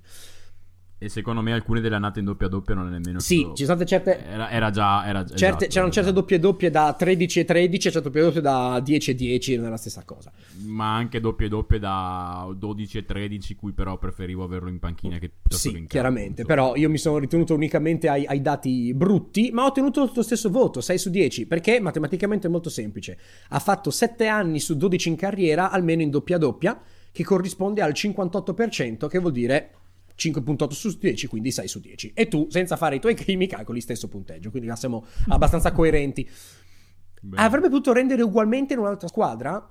E secondo me alcune delle annate in doppia doppia non è nemmeno Sì, solo- ci sono state certe. Era, era già. Era, certe- esatto, c'erano certe esatto. doppie doppie da 13 e 13 e certe doppie doppie da 10 e 10, non è la stessa cosa. Ma anche doppie doppie da 12 e 13, cui però preferivo averlo in panchina che piuttosto che Sì, in campo, chiaramente, insomma. però io mi sono ritenuto unicamente ai, ai dati brutti, ma ho ottenuto lo stesso voto, 6 su 10, perché matematicamente è molto semplice. Ha fatto 7 anni su 12 in carriera, almeno in doppia doppia, che corrisponde al 58%, che vuol dire 5.8 su 10, quindi 6 su 10. E tu, senza fare i tuoi [LAUGHS] crimi, calcoli stesso punteggio, quindi siamo abbastanza [LAUGHS] coerenti. Bene. Avrebbe potuto rendere ugualmente in un'altra squadra?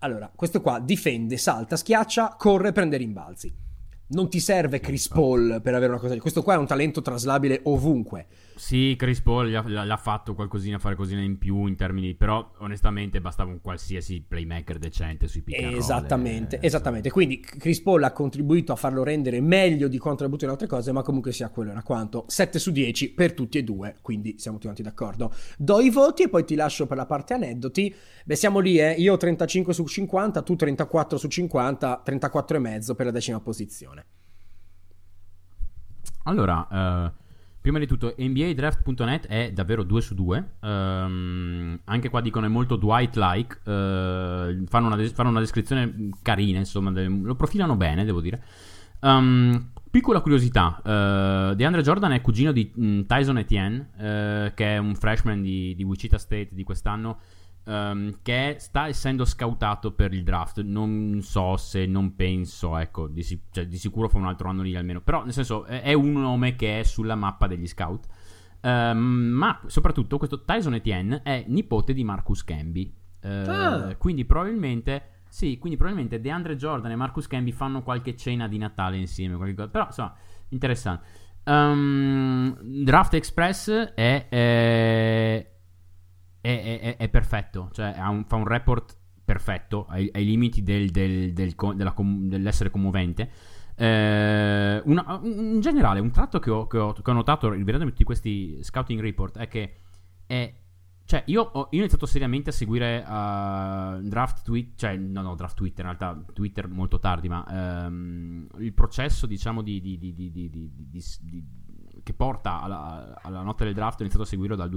Allora, questo qua difende, salta, schiaccia, corre, prende rimbalzi. Non ti serve Chris Paul per avere una cosa di questo qua è un talento traslabile ovunque. Sì, Chris Paul l'ha fatto qualcosina, fare cosina in più in termini. Però, onestamente, bastava un qualsiasi playmaker decente sui pick and roll, Esattamente, esattamente. Quindi Chris Paul ha contribuito a farlo rendere meglio di quanto ha avuto in altre cose, ma comunque sia quello era quanto. 7 su 10 per tutti e due, quindi siamo tutti d'accordo. Do i voti e poi ti lascio per la parte aneddoti. Beh, siamo lì, eh. Io 35 su 50, tu 34 su 50, 34 e mezzo per la decima posizione. Allora, eh, prima di tutto, NBADraft.net è davvero 2 su 2. anche qua dicono è molto Dwight-like. eh, fanno, una fanno una descrizione carina, insomma, de- lo profilano bene, devo dire. Um, piccola curiosità: eh, DeAndre Jordan è cugino di mm, Tyson Etienne, eh, che è un freshman di, di Wichita State di quest'anno. Ehm, che sta essendo scoutato per il draft. Non so se non penso, ecco, di, cioè, di sicuro fa un altro anno lì almeno. Però, nel senso, è, un nome che è sulla mappa degli scout. Ehm, ma soprattutto questo Tyson Etienne è nipote di Marcus Camby. Eh, Ah. Quindi probabilmente. Sì, quindi probabilmente DeAndre Jordan e Marcus Camby fanno qualche cena di Natale insieme. Però, insomma, interessante. Um, Draft Express è, è, è- è- è perfetto, cioè un- fa un report perfetto ai, ai limiti del- del- del della dell'essere commovente. Eh, una- in generale, un tratto che ho, che ho- che ho notato rivedendomi tutti questi scouting report è che è. Cioè, io ho, io ho iniziato seriamente a seguire uh, draft tweet, cioè, no, no, draft Twitter, in realtà Twitter molto tardi, ma ehm, il processo, diciamo, di, di- di- che porta alla, alla notte del draft, ho iniziato a seguirlo dal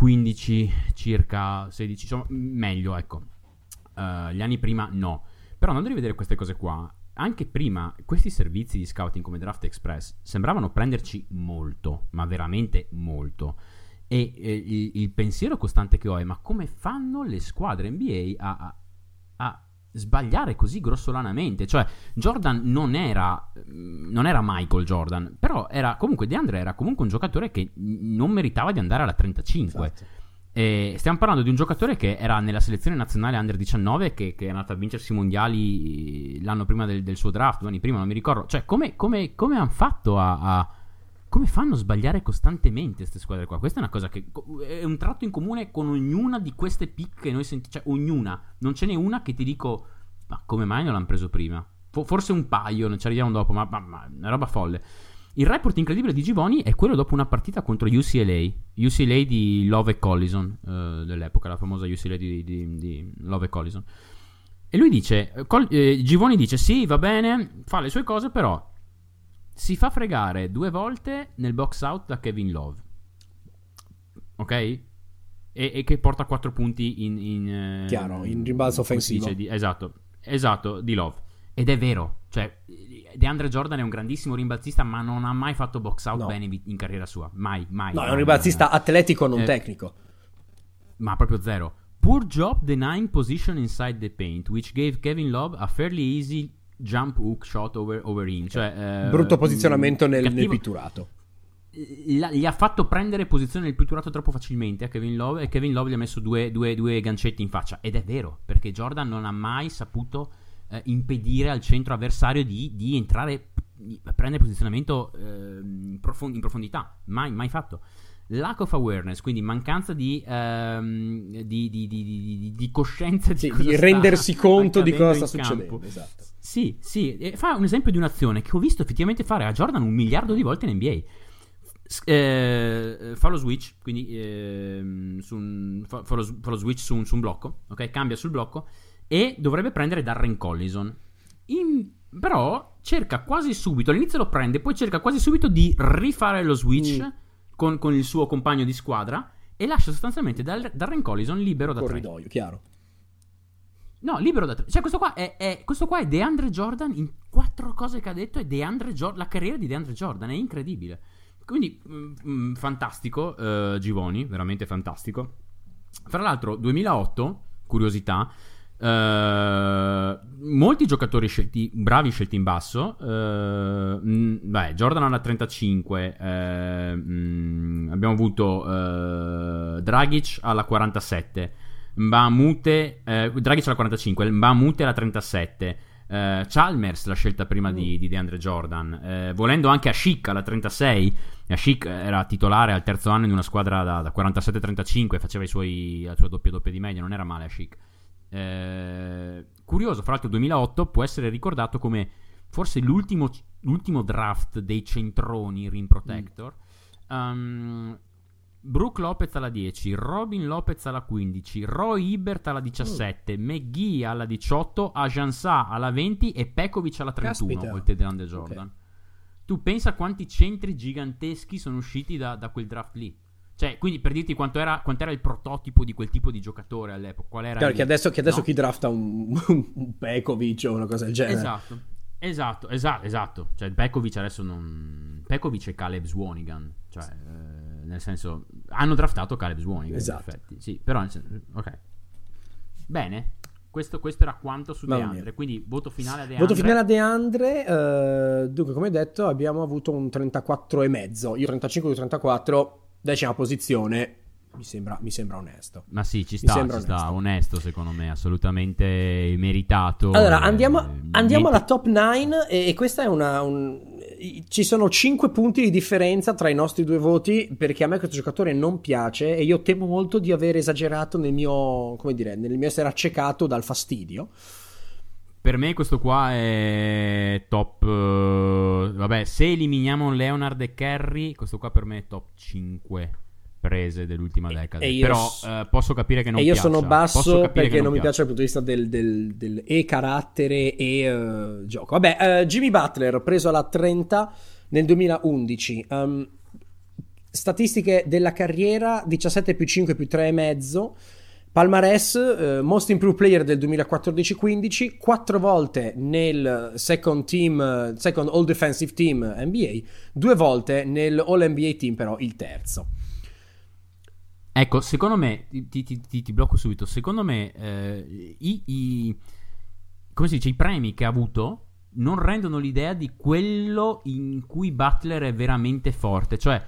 2015, circa 16, insomma, meglio, ecco. Eh, gli anni prima no. Però andando a rivedere queste cose qua, anche prima questi servizi di scouting come Draft Express sembravano prenderci molto, ma veramente molto. E eh, il, il pensiero costante che ho è: ma come fanno le squadre NBA a, a- a sbagliare così grossolanamente? Cioè, Jordan non era, mm, non era Michael Jordan, però era comunque DeAndre era comunque un giocatore che non meritava di andare alla 35. Infatti. E stiamo parlando di un giocatore che era nella selezione nazionale under 19 che, che è andato a vincersi i mondiali l'anno prima del, del suo draft, due anni prima, non mi ricordo. Cioè, come, come, come hanno fatto a, a- Come fanno a sbagliare costantemente queste squadre qua? Questa è una cosa che è un tratto in comune con ognuna di queste pick che noi sentiamo. Cioè, ognuna. Non ce n'è una che ti dico, ma come mai non l'hanno preso prima? Fo- forse un paio, non ci arriviamo dopo, ma, ma, ma una roba folle. Il report incredibile di Givoni è quello dopo una partita contro UCLA, UCLA di Love e Collison eh, dell'epoca, la famosa UCLA di, di- di Love e Collison. E lui dice, eh, Col- eh, Givoni dice sì, va bene, fa le sue cose, però si fa fregare due volte nel box out da Kevin Love. Ok? E, e che porta 4 punti in... in eh, Chiaro, in rimbalzo offensivo. dice? Di- esatto, esatto, di Love. Ed è vero, cioè DeAndre Jordan è un grandissimo rimbalzista, ma non ha mai fatto box out No. bene in, carriera sua. Mai, mai. No, è mai, un ribalzista mai, mai. atletico, non Eh, tecnico. Ma proprio zero. Poor job denying position inside the paint, which gave Kevin Love a fairly easy jump hook shot over, over him. Cioè, eh, Brutto posizionamento nel, nel cattivo- pitturato. la- gli ha fatto prendere posizione nel pitturato troppo facilmente a Kevin Love e Kevin Love gli ha messo due, due- due gancetti in faccia ed è vero perché Jordan non ha mai saputo eh, impedire al centro avversario di, di entrare di prendere posizionamento eh, in, profon- in profondità mai, mai fatto lack of awareness, quindi mancanza di, ehm, di, di, di, di coscienza di, sì, di rendersi conto di cosa sta succedendo. Esatto. Sì, sì, e fa un esempio di un'azione che ho visto effettivamente fare a Jordan un miliardo di volte in NBA. Eh, fa lo switch, quindi eh, su un, fa, fa, lo, fa, lo, switch su un, su un, blocco, ok? Cambia sul blocco e dovrebbe prendere Darren Collison. In, però cerca quasi subito, all'inizio lo prende, poi cerca quasi subito di rifare lo switch mm. Con, con, il suo compagno di squadra e lascia sostanzialmente Darren Collison libero da Corridoio, tre. chiaro. No, libero da tre. Cioè, questo qua è, è, questo qua è DeAndre Jordan in quattro cose che ha detto. È DeAndre Jordan. La carriera di DeAndre Jordan è incredibile. Quindi, mh, mm, mh, mm, fantastico. Uh, Givoni, veramente fantastico. Fra l'altro, 2008, curiosità. Uh, molti giocatori scelti, bravi scelti in basso. Uh, mh, beh, Jordan alla 35. abbiamo avuto Dragic alla 47. Mbamute, eh, Dragic alla 45, Mbamute alla 37. Eh, Chalmers la scelta prima di, di DeAndre Jordan, eh, volendo anche Ashik alla 36. Ashik era titolare al terzo anno in una squadra da, da 47-35, faceva i suoi, la sua doppia doppia di media, non era male Ashik. Eh, curioso, fra l'altro 2008 può essere ricordato come forse l'ultimo, l'ultimo draft dei centroni Rim Protector. Mm. Um, Brooke Lopez alla 10, Robin Lopez alla 15, Roy Ibert alla 17, mm. McGee alla 18, Ajansa alla 20 e Pekovic alla 31, Caspita. oltre DeAndre Jordan. Okay. Tu pensa quanti centri giganteschi sono usciti da, da quel draft lì. Cioè, quindi per dirti quanto era, quanto era, il prototipo di quel tipo di giocatore all'epoca. Qual era Chiaro, che adesso, che adesso no. chi drafta un, [LAUGHS] un Pekovic o una cosa del genere. Esatto, esatto, esatto, esatto. Cioè, Pekovic adesso non... Pekovic è Caleb Swanigan. Cioè, eh nel senso, hanno draftato Caleb Swanigan. Esatto. Sì, però, ok. Bene, questo, questo, era quanto su Mamma DeAndre. Mia. Quindi voto finale a DeAndre. Voto finale a DeAndre. Uh, dunque, come detto, abbiamo avuto un 34,5. Io 35 34, decima posizione. Mi sembra, mi sembra, onesto. Ma sì, ci sta, ci onesto. sta, onesto secondo me, assolutamente meritato. Allora, andiamo, eh, andiamo alla top 9 e, e questa è una, un, ci sono 5 punti di differenza tra i nostri due voti perché a me questo giocatore non piace e io temo molto di aver esagerato nel mio, come dire, nel mio essere accecato dal fastidio. Per me questo qua è top... Uh, vabbè, se eliminiamo Leonard e Kerry, questo qua per me è top 5 prese dell'ultima decade. E Però s- uh, posso capire che non mi piace. E io sono basso perché non, non mi piace dal punto di vista del, del, del e carattere e uh, gioco. Vabbè, Jimmy Butler preso alla 30 nel 2011. Um, ehm, statistiche della carriera 17 più 5 più 3,5. Palmarès, uh, Most Improved Player del 2014-15, quattro volte nel second team, second All Defensive Team NBA, due volte nel All NBA Team però il terzo. Ecco, secondo me, ti, ti, ti, ti blocco subito, secondo me eh, i, i, dice, i premi che ha avuto non rendono l'idea di quello in cui Butler è veramente forte. Cioè,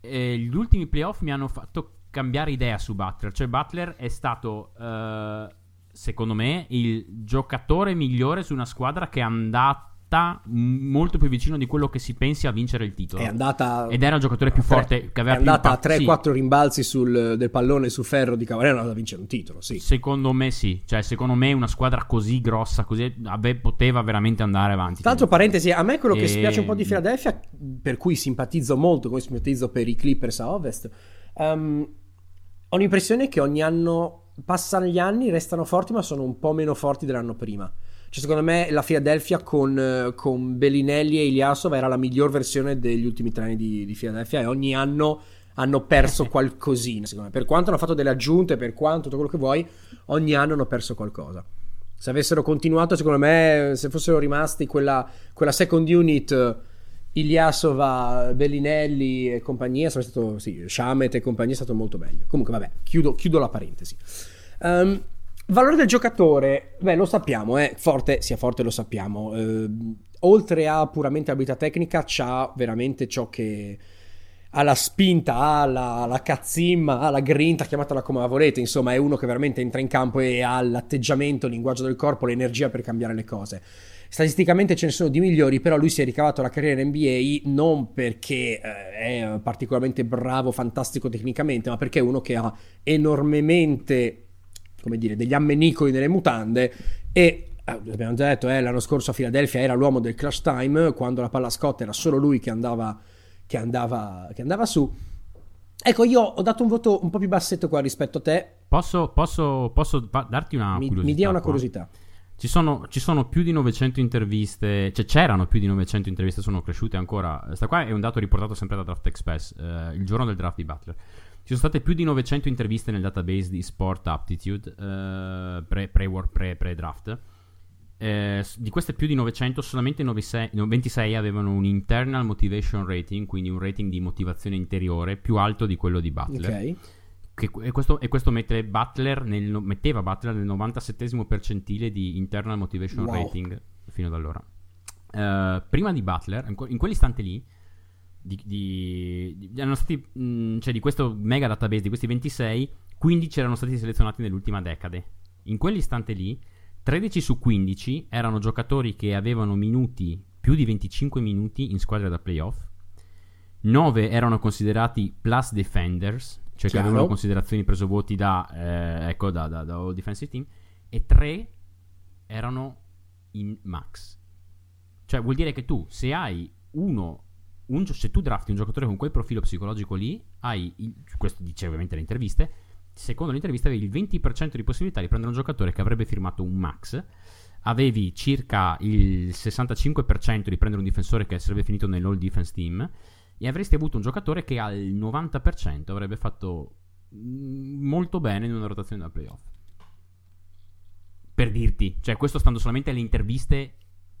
eh, gli ultimi playoff mi hanno fatto cambiare idea su Butler. Cioè, Butler è stato, eh, secondo me, il giocatore migliore su una squadra che è andata molto più vicino di quello che si pensi a vincere il titolo. È andata ed era il giocatore più forte che aveva È andata a 3-4 sì. rimbalzi sul, del pallone sul ferro di Cavaliere da vincere un titolo, sì. Secondo me sì, cioè secondo me una squadra così grossa, così ave, poteva veramente andare avanti. Tra l'altro parentesi, a me quello e... che spiace un po' di Philadelphia, per cui simpatizzo molto, come simpatizzo per i Clippers a Ovest, um, ho l'impressione che ogni anno passano gli anni, restano forti, ma sono un po' meno forti dell'anno prima. Cioè, secondo me la Philadelphia con, con Bellinelli e Iliasov era la miglior versione degli ultimi tre anni di, di Philadelphia e ogni anno hanno perso qualcosina, secondo me. Per quanto hanno fatto delle aggiunte, per quanto tutto quello che vuoi, ogni anno hanno perso qualcosa. Se avessero continuato, secondo me, se fossero rimasti quella, quella second unit Iliasova, Bellinelli e compagnia, sarebbe stato, sì, Shamet e compagnia è stato molto meglio. Comunque, vabbè, chiudo, chiudo la parentesi. Um, Valore del giocatore, beh, lo sappiamo, eh, forte, sia forte lo sappiamo. Eh, oltre a puramente abilità tecnica, c'ha veramente ciò che ha la spinta, ha la, la cazzimma, ha la grinta, chiamatela come la volete. Insomma, è uno che veramente entra in campo e ha l'atteggiamento, il linguaggio del corpo, l'energia per cambiare le cose. Statisticamente ce ne sono di migliori, però lui si è ricavato la carriera NBA non perché eh, è particolarmente bravo, fantastico tecnicamente, ma perché è uno che ha enormemente, come dire, degli ammenicoli nelle mutande e eh, abbiamo già detto, eh, l'anno scorso a Filadelfia era l'uomo del clutch time, quando la palla scotta era solo lui che andava, che andava, che andava su. Ecco, io ho dato un voto un po' più bassetto qua rispetto a te. Posso, posso, posso darti una mi, curiosità? Mi dia una qua? curiosità. Ci sono, ci sono, più di 900 interviste, cioè c'erano più di 900 interviste, sono cresciute ancora. Questa qua è un dato riportato sempre da Draft Express, eh, il giorno del draft di Butler. Ci sono state più di 900 interviste nel database di Sport Aptitude eh, pre, pre-war, pre, pre-draft. Eh, di queste più di 900, solamente 96, 26 avevano un internal motivation rating, quindi un rating di motivazione interiore più alto di quello di Butler. Ok. Che, e, questo, e, questo, mette Butler nel, metteva Butler nel 97 percentile di internal motivation wow. rating fino ad allora. Uh, prima di Butler, in, in quell'istante lì, di, di, di, erano stati, mh, cioè di questo mega database di questi 26, 15 erano stati selezionati nell'ultima decade. In quell'istante lì, 13 su 15 erano giocatori che avevano minuti, più di 25 minuti in squadra da playoff. 9 erano considerati plus defenders, cioè Chiaro. che avevano considerazioni preso voti da, eh, ecco, da, da, da All Defensive Team, e 3 erano in max. Cioè vuol dire che tu, se hai uno, un, se tu drafti un giocatore con quel profilo psicologico lì, hai, il, questo dice ovviamente le interviste, secondo le interviste avevi il 20% di possibilità di prendere un giocatore che avrebbe firmato un max, avevi circa il 65% di prendere un difensore che sarebbe finito nell'all defense team, e avresti avuto un giocatore che al 90% avrebbe fatto molto bene in una rotazione da playoff. Per dirti, cioè questo stando solamente alle interviste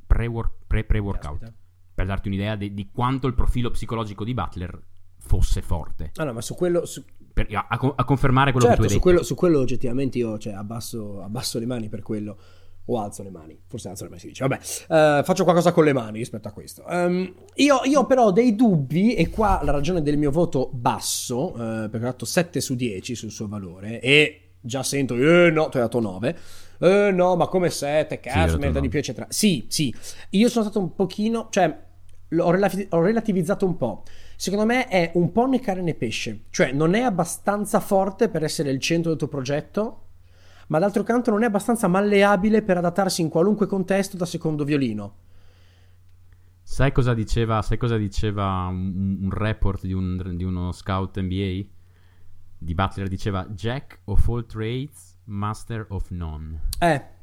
pre-work, pre-workout, Caspita. per darti un'idea di, di, quanto il profilo psicologico di Butler fosse forte. Ah, no, ma su quello... Su... Per, a, a, confermare quello certo, che tu hai su detto. quello, su quello oggettivamente io cioè, abbasso, abbasso le mani per quello o alzo le mani, forse alzo le mani si dice, vabbè, uh, faccio qualcosa con le mani rispetto a questo. Um, io, io, però ho dei dubbi, e qua la ragione del mio voto basso, uh, perché ho dato 7 su 10 sul suo valore, e già sento, eh no, ti ho dato 9. Eh no, ma come 7, cazzo, Sì, merda di più, eccetera. Sì, sì, io sono stato un pochino, cioè, ho, relati- ho relativizzato un po'. Secondo me è un po' né carne né pesce, cioè non è abbastanza forte per essere il centro del tuo progetto, ma d'altro canto non è abbastanza malleabile per adattarsi in qualunque contesto da secondo violino. Sai cosa diceva, sai cosa diceva un, un report di, un, di, uno scout NBA? Di Butler diceva Jack of all trades, master of none. Eh.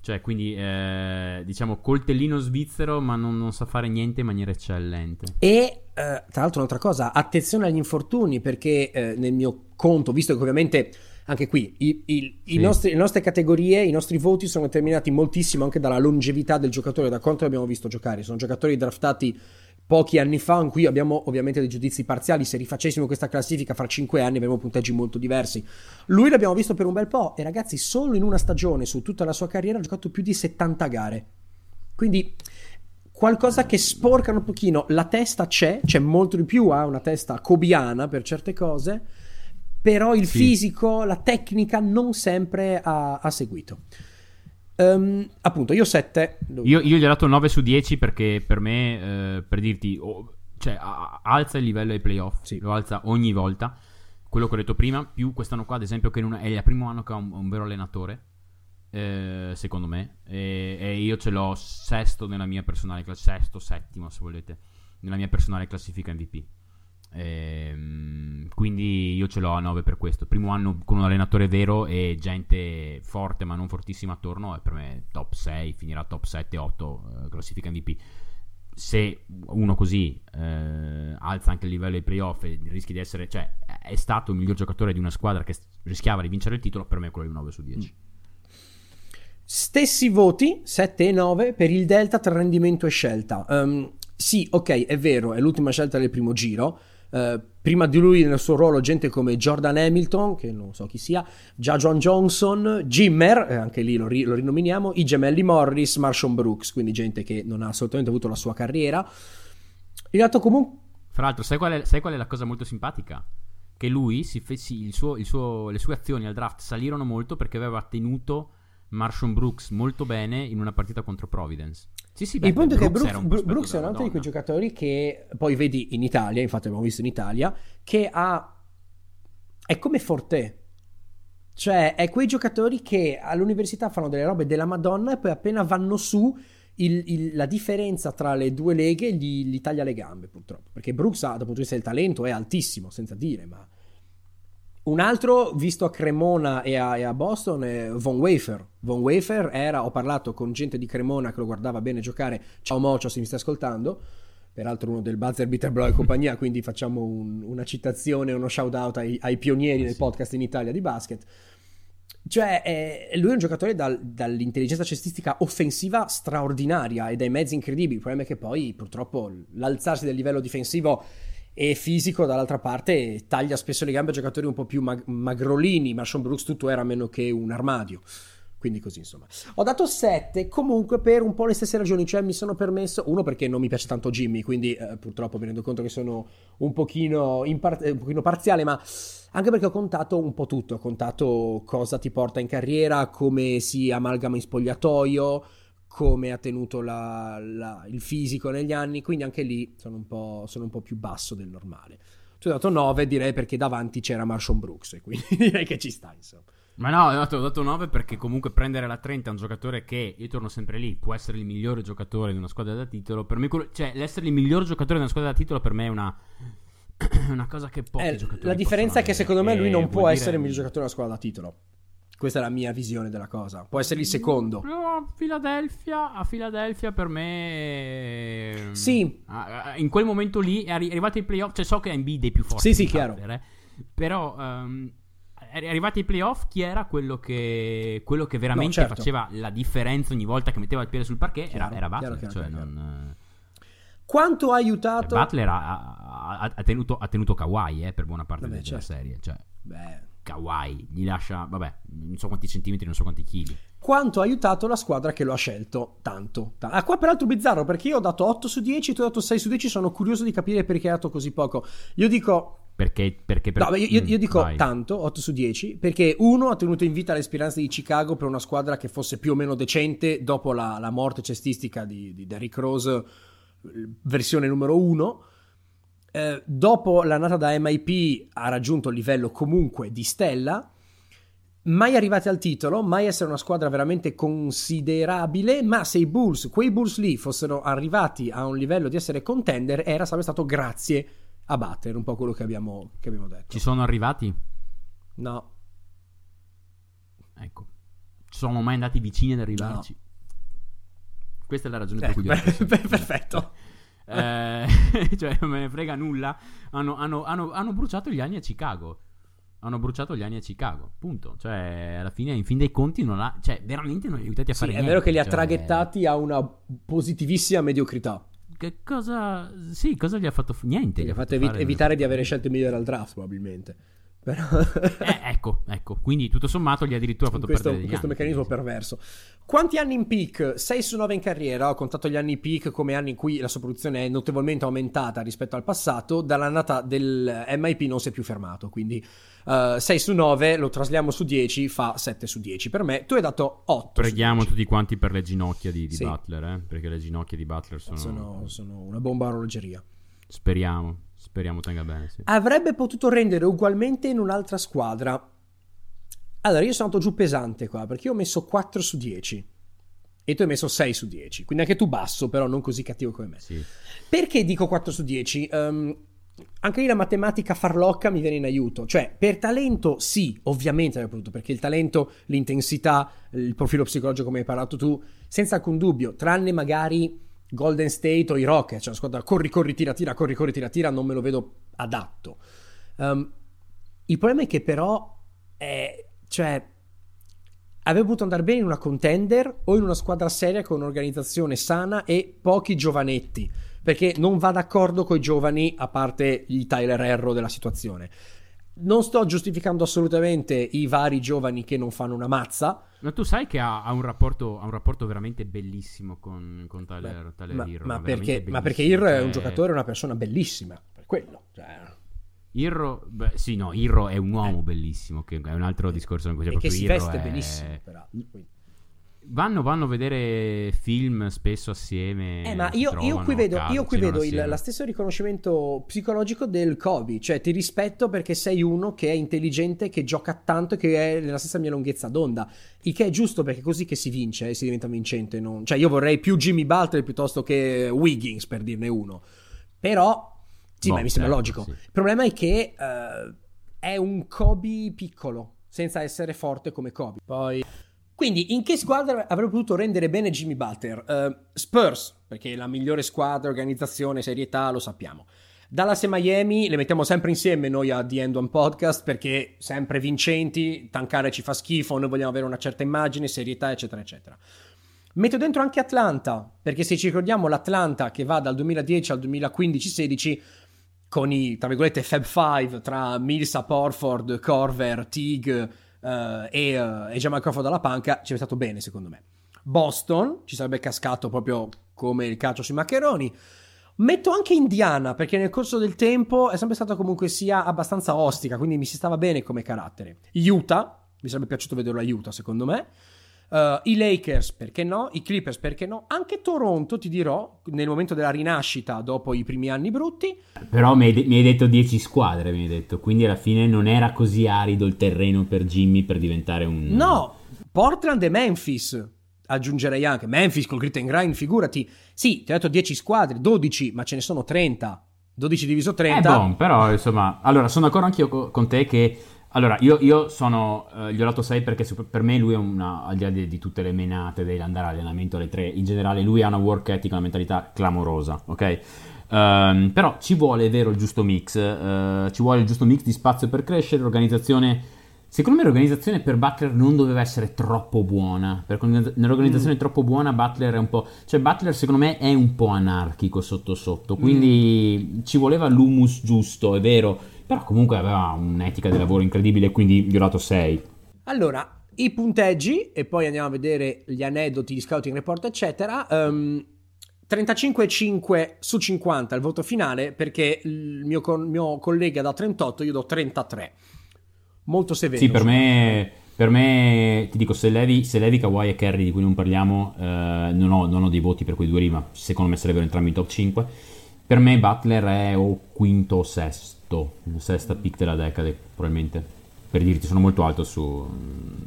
Cioè, quindi, eh, diciamo, coltellino svizzero, ma non, non, sa fare niente in maniera eccellente. E, eh, tra l'altro, un'altra cosa, attenzione agli infortuni, perché eh, nel mio conto, visto che ovviamente anche qui i, i, sì. nostri, le nostre categorie, i nostri voti sono determinati moltissimo anche dalla longevità del giocatore, da quanto abbiamo visto giocare. Sono giocatori draftati pochi anni fa, in cui abbiamo ovviamente dei giudizi parziali. Se rifacessimo questa classifica fra 5 anni avremmo punteggi molto diversi. Lui l'abbiamo visto per un bel po' e ragazzi, solo in una stagione su tutta la sua carriera ha giocato più di 70 gare. Quindi qualcosa che sporca un pochino. La testa c'è, c'è molto di più, ha una testa cobiana per certe cose però il Sì. fisico, la tecnica non sempre ha, ha seguito. Ehm, appunto, io 7. Io, io gli ho dato 9 su 10 perché per me, eh, per dirti, oh, cioè, a- alza il livello ai playoff, Sì. lo alza ogni volta. Quello che ho detto prima, più quest'anno qua, ad esempio, che non è il primo anno che ha un, un vero allenatore, eh, secondo me, e, e io ce l'ho sesto nella mia personale classifica, sesto, settimo se volete, nella mia personale classifica MVP. Ehm, quindi io ce l'ho a 9 per questo. Primo anno con un allenatore vero e gente forte ma non fortissima attorno. E per me top 6, finirà top 7, 8 eh, classifica MVP. Se uno così eh, alza anche il livello dei playoff e rischi di essere, cioè, è stato il miglior giocatore di una squadra che rischiava di vincere il titolo, per me quello è un 9 su 10. Stessi voti, 7 e 9, per il delta tra rendimento e scelta. Ehm, sì, ok, è vero, è l'ultima scelta del primo giro. Eh, prima di lui nel suo ruolo gente come Jordan Hamilton, che non so chi sia, già John Johnson, Jimmer, eh, anche lì lo, ri- lo rinominiamo, i gemelli Morris, Marshall Brooks, quindi gente che non ha assolutamente avuto la sua carriera. Il dato comunque... Fra l'altro, sai qual, è, sai qual è la cosa molto simpatica? Che lui, si fe- si- il suo- il suo- le sue azioni al draft salirono molto perché aveva tenuto Marshall Brooks molto bene in una partita contro Providence. Sì, sì, beh, il punto è che Brooks, Brooks, Brooks è un altro di quei giocatori che poi vedi in Italia, infatti abbiamo visto in Italia, che ha... è come Forte. Cioè, è quei giocatori che all'università fanno delle robe della Madonna e poi appena vanno su il, il, la differenza tra le due leghe gli, gli, taglia le gambe, purtroppo. Perché Brooks, dal punto di vista del talento, è altissimo, senza dire, ma. Un altro, visto a Cremona e a, e a Boston, è Von Wafer. Von Wafer era, ho parlato con gente di Cremona che lo guardava bene giocare. Ciao Mocio, se mi stai ascoltando. Peraltro uno del Buzzer Beater e compagnia, [LAUGHS] quindi facciamo un, una citazione, uno shout out ai, ai pionieri del podcast in Italia di basket. Cioè, eh, lui è un giocatore dal, dall'intelligenza cestistica offensiva straordinaria e dai mezzi incredibili. Il problema è che poi, purtroppo, l'alzarsi del livello difensivo e fisico, dall'altra parte, taglia spesso le gambe a giocatori un po' più mag- magrolini. Marshall Brooks tutto era meno che un armadio. Quindi così, insomma. Ho dato 7 comunque per un po' le stesse ragioni, cioè mi sono permesso, uno perché non mi piace tanto Jimmy, quindi eh, purtroppo mi rendo conto che sono un pochino, par- un pochino parziale, ma anche perché ho contato un po' tutto, ho contato cosa ti porta in carriera, come si amalgama in spogliatoio, come ha tenuto la, la, il fisico negli anni, quindi anche lì sono un po', sono un po più basso del normale. Ci ho dato 9 direi perché davanti c'era Marshall Brooks e quindi [LAUGHS] direi che ci sta insomma. Ma no, ho dato, ho dato 9 perché comunque prendere la 30 è un giocatore che, io torno sempre lì, può essere il migliore giocatore di una squadra da titolo. Per me, cioè, l'essere il miglior giocatore di una squadra da titolo per me è una, [CLEARS THROAT] una cosa che pochi eh, giocatori La differenza è che secondo me lui non può dire... essere il miglior giocatore di una squadra da titolo. Questa è la mia visione della cosa. Può essere il secondo. Philadelphia, a Philadelphia per me... Sì. In quel momento lì è arrivato ai playoff, cioè so che è B dei più forti. Sì, sì, chiaro. eh, però... Um, arrivati ai playoff, chi era quello che, quello che veramente no, certo. faceva la differenza ogni volta che metteva il piede sul parquet? Era, era Butler. Chiaro, cioè non... Quanto ha aiutato? Butler ha, ha, ha, tenuto, ha tenuto Kawhi eh, per buona parte Vabbè, della certo. serie. Cioè, Beh. Kawhi gli lascia, vabbè, non so quanti centimetri, non so quanti chili. Quanto ha aiutato la squadra che lo ha scelto? Tanto. T- ah, qua peraltro bizzarro perché io ho dato 8 su 10, tu hai dato 6 su 10, sono curioso di capire perché hai dato così poco. Io dico perché, perché per... no, io, io, dico vai. tanto, 8 su 10, perché uno ha tenuto in vita l'esperienza di Chicago per una squadra che fosse più o meno decente dopo la, la morte cestistica di, di Derrick Rose, versione numero 1. Eh, dopo l'annata da MIP ha raggiunto il livello comunque di stella, mai arrivati al titolo, mai essere una squadra veramente considerabile, ma se i Bulls, quei Bulls lì fossero arrivati a un livello di essere contender, era sarebbe stato grazie a battere, un po' quello che abbiamo, che abbiamo detto. Ci sono arrivati? No. Ecco. Ci sono mai andati vicini ad arrivarci? No. Questa è la ragione per cui eh, io... [LAUGHS] Perfetto. Eh, [LAUGHS] cioè, non me ne frega nulla. Hanno, hanno, hanno, hanno bruciato gli anni a Chicago hanno bruciato gli anni a Chicago. Punto. Cioè, alla fine, in fin dei conti, non ha, cioè, veramente non li ha aiutati a sì, fare è niente. È vero che li ha cioè... traghettati a una positivissima mediocrità. Che cosa. Sì, cosa gli ha fatto? Niente. Gli ha fatto, evi- evitare di avere scelte migliori al draft, probabilmente. Però... eh, ecco, ecco. Quindi tutto sommato gli ha addirittura [LAUGHS] fatto questo, perdere questo anni, meccanismo quindi. perverso. Quanti anni in peak? 6 su 9 in carriera. Ho contato gli anni peak come anni in cui la sua produzione è notevolmente aumentata rispetto al passato. Dall'annata del MIP non si è più fermato. Quindi uh, eh, 6 su 9 lo trasliamo su 10, fa 7 su 10 per me. Tu hai dato 8. Preghiamo tutti quanti per le ginocchia di, di sì. Butler, eh? perché le ginocchia di Butler sono... sono, sono una bomba a orologeria. Speriamo, speriamo tenga bene. Sì. Avrebbe potuto rendere ugualmente in un'altra squadra. Allora, io sono andato giù pesante qua perché io ho messo 4 su 10 e tu hai messo 6 su 10. Quindi anche tu basso, però non così cattivo come me. Sì. Perché dico 4 su 10? Um, ehm, anche lì la matematica farlocca mi viene in aiuto. Cioè, per talento sì, ovviamente avrei potuto, perché il talento, l'intensità, il profilo psicologico come hai parlato tu, senza alcun dubbio, tranne magari Golden State o i Rockets, cioè una squadra corri, corri, tira, tira, corri, corri, tira, tira, non me lo vedo adatto. Um, il problema è che però, è, cioè, avrebbe potuto andare bene in una contender o in una squadra seria con un'organizzazione sana e pochi giovanetti, perché non va d'accordo con i giovani, a parte il Tyler Erro della situazione. Non sto giustificando assolutamente i vari giovani che non fanno una mazza. Ma tu sai che ha, ha, un, rapporto, ha un, rapporto, veramente bellissimo con, con Tyler, Beh, Tyler ma, Hero. Ma perché, ma perché Irro è un cioè giocatore, una persona bellissima, per quello. Cioè... Irro, beh, sì, no, Irro è un uomo eh. bellissimo, che è un altro discorso in cui c'è proprio che si Irro veste è... benissimo, peraltro. Quindi. Vanno, vanno, a vedere film spesso assieme. Eh, ma io, io qui vedo, io qui vedo il, la stesso riconoscimento psicologico del Kobe. Cioè, ti rispetto perché sei uno che è intelligente, che gioca tanto e che è nella stessa mia lunghezza d'onda. Il che è giusto perché è così che si vince e si diventa vincente. Non... Cioè, io vorrei più Jimmy Butler piuttosto che Wiggins, per dirne uno. Però, sì, boh, ma mi sembra certo, logico. Sì. Il problema è che uh, è un Kobe piccolo, senza essere forte come Kobe. Poi. Quindi, in che squadra avrebbe potuto rendere bene Jimmy Butler? Uh, Spurs, perché è la migliore squadra, organizzazione, serietà, lo sappiamo. Dallas e Miami le mettiamo sempre insieme noi a The End One Podcast perché sempre vincenti, tankare ci fa schifo, noi vogliamo avere una certa immagine, serietà, eccetera, eccetera. Metto dentro anche Atlanta, perché se ci ricordiamo l'Atlanta che va dal 2010 al 2015-16 con i, tra virgolette, Fab Five tra Millsap, Orford, Corver, Tig, uh, e, uh, Jamal Crawford dalla panca ci è stato bene secondo me. Boston ci sarebbe cascato proprio come il calcio sui maccheroni. Metto anche Indiana perché nel corso del tempo è sempre stata comunque sia abbastanza ostica, quindi mi si stava bene come carattere. Utah, mi sarebbe piaciuto vederlo a Utah secondo me. Uh, I Lakers, perché no? I Clippers, perché no? Anche Toronto, ti dirò, nel momento della rinascita dopo i primi anni brutti. Però mi hai, mi hai detto 10 squadre, mi hai detto, quindi alla fine non era così arido il terreno per Jimmy per diventare un... No, Portland e Memphis. Aggiungerei anche Memphis col grit and grind, figurati. Sì, ti ho detto 10 squadre, 12, ma ce ne sono 30. 12 diviso 30. Eh, bon, però insomma, allora sono d'accordo anch'io con te che allora, io, io sono, uh, gli ho dato 6 perché per me lui è una, al di là di, di tutte le menate dell'andare all'allenamento alle 3, in generale lui ha una work ethic, una mentalità clamorosa, ok? Um, però ci vuole, vero, il giusto mix, uh, ci vuole il giusto mix di spazio per crescere, l'organizzazione... Secondo me l'organizzazione per Butler non doveva essere troppo buona, perché nell'organizzazione mm. troppo buona Butler è un po'... Cioè Butler secondo me è un po' anarchico sotto sotto, quindi mm. ci voleva l'humus giusto, è vero, però comunque aveva un'etica del lavoro incredibile, quindi gli ho dato 6. Allora, i punteggi, e poi andiamo a vedere gli aneddoti di scouting report, eccetera. Um, 35,5 su 50 il voto finale, perché il mio, co- mio collega da 38 io do 33. Molto severo. Sì, per me per me, ti dico, se levi, se levi Kawhi e Kerry di cui non parliamo, eh, non, ho, non, ho, dei voti per quei due lì, ma secondo me sarebbero entrambi in top 5. Per me Butler è o quinto o sesto sesta pick della decade, probabilmente. Per dirti, sono molto alto su,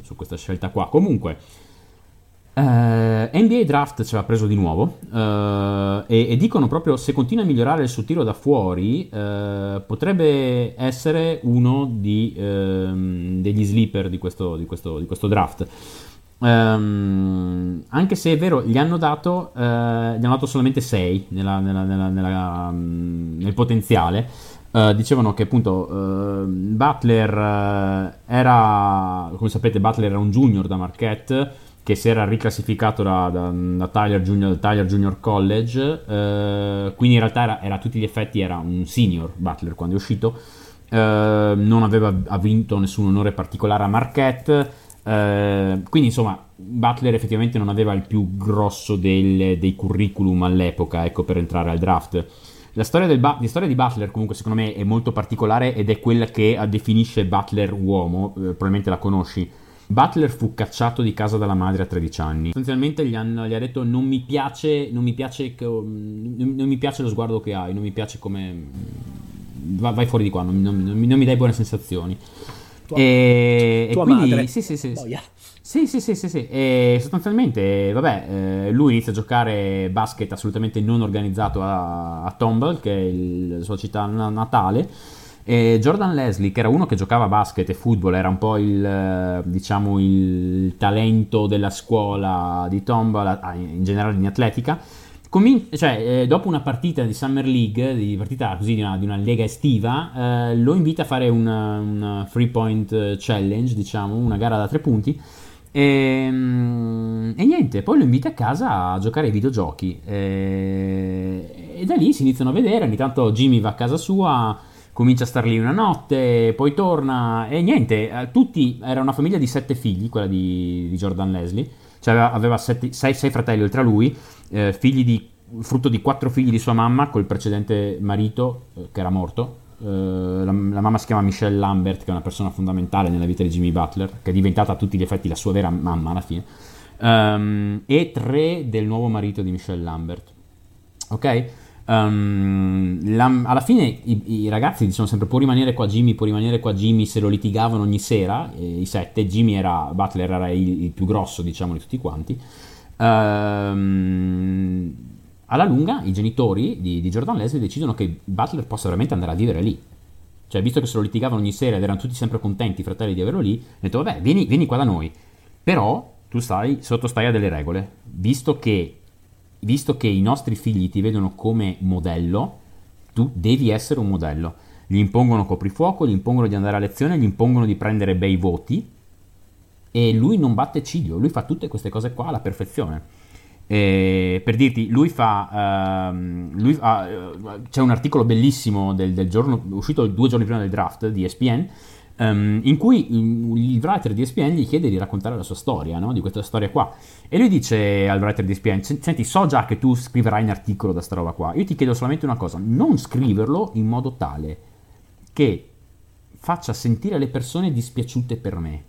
su questa scelta qua. Comunque, eh, NBA Draft ci ha preso di nuovo eh, e, e, dicono proprio se continua a migliorare il suo tiro da fuori eh, potrebbe essere uno di, ehm, degli sleeper di questo, di questo, di questo draft. Um, anche se è vero, gli hanno dato, uh, gli hanno dato solamente 6 nella, nella, nella, um, nel potenziale. Uh, dicevano che appunto uh, Butler uh, era, come sapete, Butler era un junior da Marquette che si era riclassificato da, da, da Tyler, Junior, Tyler, Junior, College, quindi in realtà era, era, a tutti gli effetti era un senior Butler quando è uscito, non aveva ha vinto nessun onore particolare a Marquette, quindi insomma Butler effettivamente non aveva il più grosso del, dei curriculum all'epoca ecco, per entrare al draft. La storia, ba- la storia, di Butler comunque secondo me è molto particolare ed è quella che definisce Butler uomo, eh, probabilmente la conosci. Butler fu cacciato di casa dalla madre a 13 anni. Sostanzialmente gli, hanno, gli ha detto non mi piace, non mi piace, non, mi piace lo sguardo che hai, non mi piace come... vai fuori di qua, non, non mi dai buone sensazioni. Tua, e, tua e quindi, madre. Sì, sì, sì. Boia. Sì, sì, sì, sì, sì. E sostanzialmente, vabbè, eh, lui inizia a giocare basket assolutamente non organizzato a, a Tomball, che è il, la sua città natale. E Jordan Leslie, che era uno che giocava basket e football, era un po' il, diciamo, il talento della scuola di Tomball, in generale in atletica. Comin- cioè, eh, dopo una partita di Summer League, di partita così di una, di una lega estiva, eh, lo invita a fare una, una free point challenge, diciamo, una gara da tre punti e, ehm, e, niente, poi lo invita a casa a giocare ai videogiochi. E, e, da lì si iniziano a vedere. Ogni tanto Jimmy va a casa sua, comincia a star lì una notte, poi torna. E niente, eh, tutti, era una famiglia di sette figli, quella di, di Jordan Leslie. Cioè aveva, aveva sette, sei, sei, fratelli oltre a lui, eh, di, frutto di quattro figli di sua mamma col precedente marito eh, che era morto eh, la, la, mamma si chiama Michelle Lambert, che è una persona fondamentale nella vita di Jimmy Butler, che è diventata a tutti gli effetti la sua vera mamma alla fine. um, e tre del nuovo marito di Michelle Lambert. Ok? Um, la, alla fine i, i, ragazzi dicevano sempre può rimanere qua Jimmy, può rimanere qua Jimmy, se lo litigavano ogni sera, i sette, Jimmy era, Butler era il, il, più grosso diciamo di tutti quanti. Um, alla lunga i genitori di, di, Jordan Leslie decidono che Butler possa veramente andare a vivere lì. Cioè, visto che se lo litigavano ogni sera ed erano tutti sempre contenti, i fratelli, di averlo lì, hanno detto, vabbè, vieni, vieni qua da noi. Però tu stai, sottostai a delle regole. Visto che visto che i nostri figli ti vedono come modello, tu devi essere un modello. Gli impongono coprifuoco, gli impongono di andare a lezione, gli impongono di prendere bei voti e lui non batte ciglio, lui fa tutte queste cose qua alla perfezione. E per dirti, lui fa. Uh, lui uh, c'è un articolo bellissimo del, del, giorno, uscito due giorni prima del draft di ESPN um, in cui il writer di ESPN gli chiede di raccontare la sua storia, no? di questa storia qua. E lui dice al writer di ESPN, senti, so già che tu scriverai un articolo da sta roba qua, io ti chiedo solamente una cosa, non scriverlo in modo tale che faccia sentire le persone dispiaciute per me.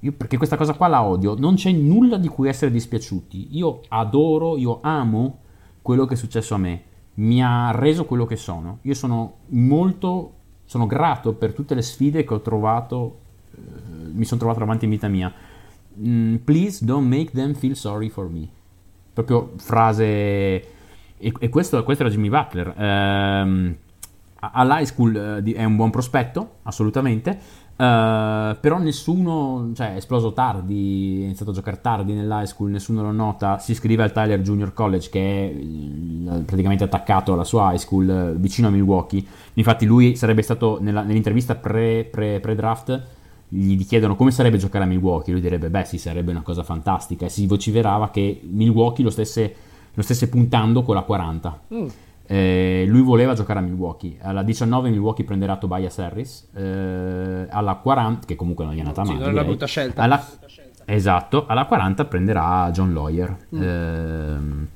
Io, perché questa cosa qua la odio, non c'è nulla di cui essere dispiaciuti. Io adoro, io amo quello che è successo a me. Mi ha reso quello che sono. Io sono molto sono grato per tutte le sfide che ho trovato, eh, mi sono trovato davanti in vita mia. Mm, please don't make them feel sorry for me. Proprio frase... E, e questo, questo, era Jimmy Butler. Um, all'high school uh, è un buon prospetto, assolutamente Uh, però nessuno, cioè è esploso tardi, è iniziato a giocare tardi nell'high school, nessuno lo nota, si iscrive al Tyler Junior College che è praticamente attaccato alla sua high school vicino a Milwaukee, infatti lui sarebbe stato nella, nell'intervista pre, pre, pre-draft, gli chiedono come sarebbe giocare a Milwaukee, lui direbbe beh sì sarebbe una cosa fantastica e si vociferava che Milwaukee lo stesse, lo stesse puntando con la 40. Mm. Eh, lui voleva giocare a Milwaukee. Alla 19 Milwaukee prenderà Tobias Harris. Eh, alla 40, che comunque non gli è andata male. Sì, non è una brutta scelta. Alla, esatto, alla 40 prenderà John Lawyer. Mm. Eh,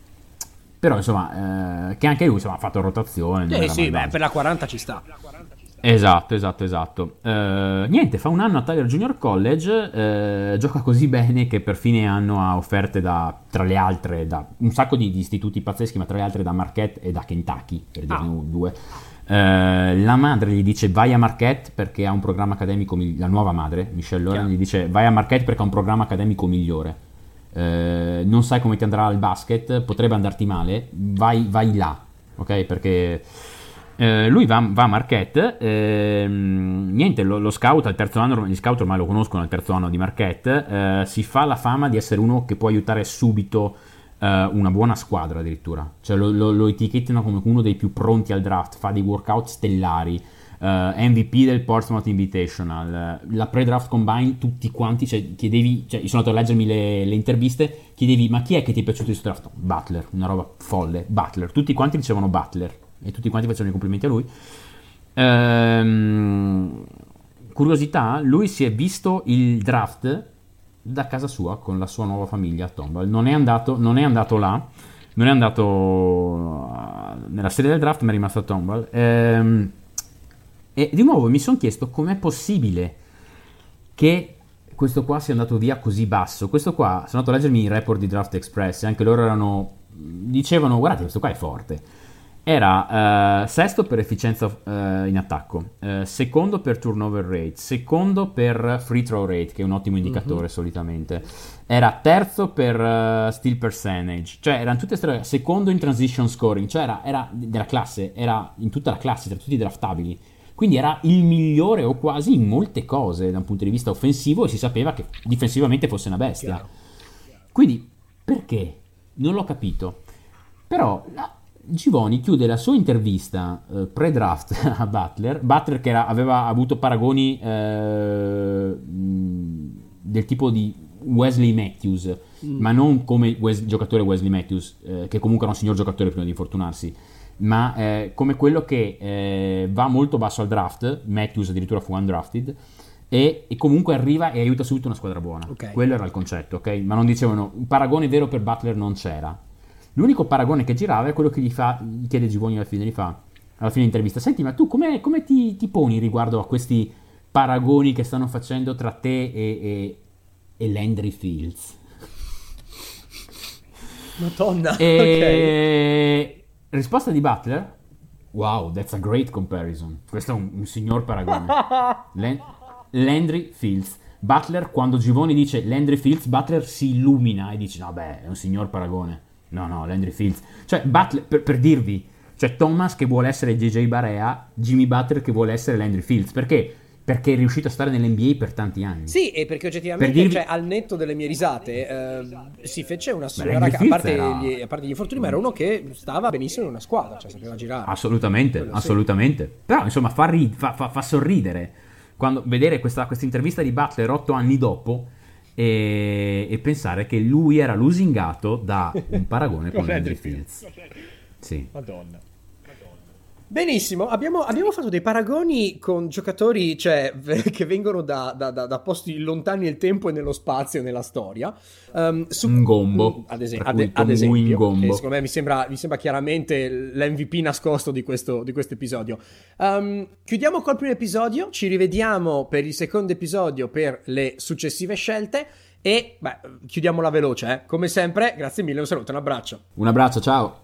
però insomma, eh, che anche lui insomma, ha fatto rotazione. Eh, sì, beh, per la 40 ci sta. Esatto, esatto, esatto. Uh, niente, fa un anno a Tyler Junior College, uh, gioca così bene che per fine anno ha offerte da, tra le altre, da un sacco di, di, istituti pazzeschi, ma tra le altre da Marquette e da Kentucky, per dirne ah. due. Uh, la madre gli dice vai a Marquette perché ha un programma accademico, migliore. la nuova madre, Michelle Loren, gli dice vai a Marquette perché ha un programma accademico migliore. non sai come ti andrà al basket, potrebbe andarti male, vai, vai là, ok? Perché eh, lui va, va, a Marquette, eh, niente, lo, lo, scout al terzo anno, gli scout ormai lo conoscono al terzo anno di Marquette, eh, si fa la fama di essere uno che può aiutare subito eh, una buona squadra addirittura, cioè lo, lo, lo, etichettano come uno dei più pronti al draft, fa dei workout stellari, eh, MVP del Portsmouth Invitational, la pre-draft combine tutti quanti, cioè chiedevi, cioè io sono andato a leggermi le, le interviste, chiedevi ma chi è che ti è piaciuto questo draft? Butler, una roba folle, Butler, tutti quanti dicevano Butler e tutti quanti facevano i complimenti a lui. Ehm, curiosità, lui si è visto il draft da casa sua con la sua nuova famiglia a Tomball. Non è andato, non è andato là, non è andato uh, nella serie del draft, ma è rimasto a Tomball. Ehm, e di nuovo mi sono chiesto com'è possibile che questo qua sia andato via così basso. Questo qua, sono andato a leggermi i report di Draft Express anche loro erano, dicevano guardate questo qua è forte era uh, sesto per efficienza uh, in attacco, uh, secondo per turnover rate, secondo per free throw rate, che è un ottimo indicatore mm-hmm. solitamente, era terzo per steal percentage, cioè erano tutte storie, secondo in transition scoring, cioè era, era, della classe, era in tutta la classe, tra tutti i draftabili. Quindi era il migliore o quasi in molte cose da un punto di vista offensivo e si sapeva che difensivamente fosse una bestia. Chiaro. Quindi perché? Non l'ho capito. Però la, Givoni chiude la sua intervista eh, pre-draft [LAUGHS] a Butler, Butler che era, aveva avuto paragoni eh, del tipo di Wesley Matthews, mm. ma non come Wes- giocatore Wesley Matthews, eh, che comunque era un signor giocatore prima di infortunarsi, ma eh, come quello che eh, va molto basso al draft, Matthews addirittura fu undrafted, e, e, comunque arriva e aiuta subito una squadra buona. Okay. Quello era il concetto, ok? Ma non dicevano, un paragone vero per Butler non c'era L'unico paragone che girava è quello che gli, fa, gli chiede Givoni alla fine, gli fa, alla fine dell'intervista, senti ma tu come, come ti, ti, poni riguardo a questi paragoni che stanno facendo tra te e, e, e Landry Fields? Madonna. E [LAUGHS] risposta di Butler? Wow, that's a great comparison. Questo è un, un signor paragone. [LAUGHS] Len- Landry Fields. Butler, quando Givoni dice Landry Fields, Butler si illumina e dice: No, beh, è un signor paragone. No, no, Landry Fields. Cioè, Butler, per, per dirvi, cioè Thomas che vuole essere JJ Barea, Jimmy Butler che vuole essere Landry Fields. Perché? Perché è riuscito a stare nell'NBA per tanti anni. Sì, e perché oggettivamente, Per dirvi- cioè, al netto delle mie risate, eh, si fece una che, a parte, era- gli, a parte gli infortuni, ma era uno che stava benissimo in una squadra, cioè sapeva girare. Assolutamente, Quello sì. assolutamente. Però insomma fa, ri- fa- fa- fa sorridere quando vedere questa, questa intervista di Butler otto anni dopo e, e pensare che lui era lusingato da un paragone [LAUGHS] con Landry Fields. Sì. Madonna. Benissimo, abbiamo, abbiamo fatto dei paragoni con giocatori cioè, [LAUGHS] che vengono da, da- da- da posti lontani nel tempo e nello spazio e nella storia. Um, su- Ngombo, Mm, ad, per ad- ad esempio, Ngombo. secondo me mi sembra, mi sembra chiaramente l'MVP nascosto di questo, di questo episodio. Um, chiudiamo col primo episodio, ci rivediamo per il secondo episodio per le successive scelte. E beh, chiudiamola veloce, eh. come sempre. Grazie mille, un saluto, un abbraccio. Un abbraccio, ciao.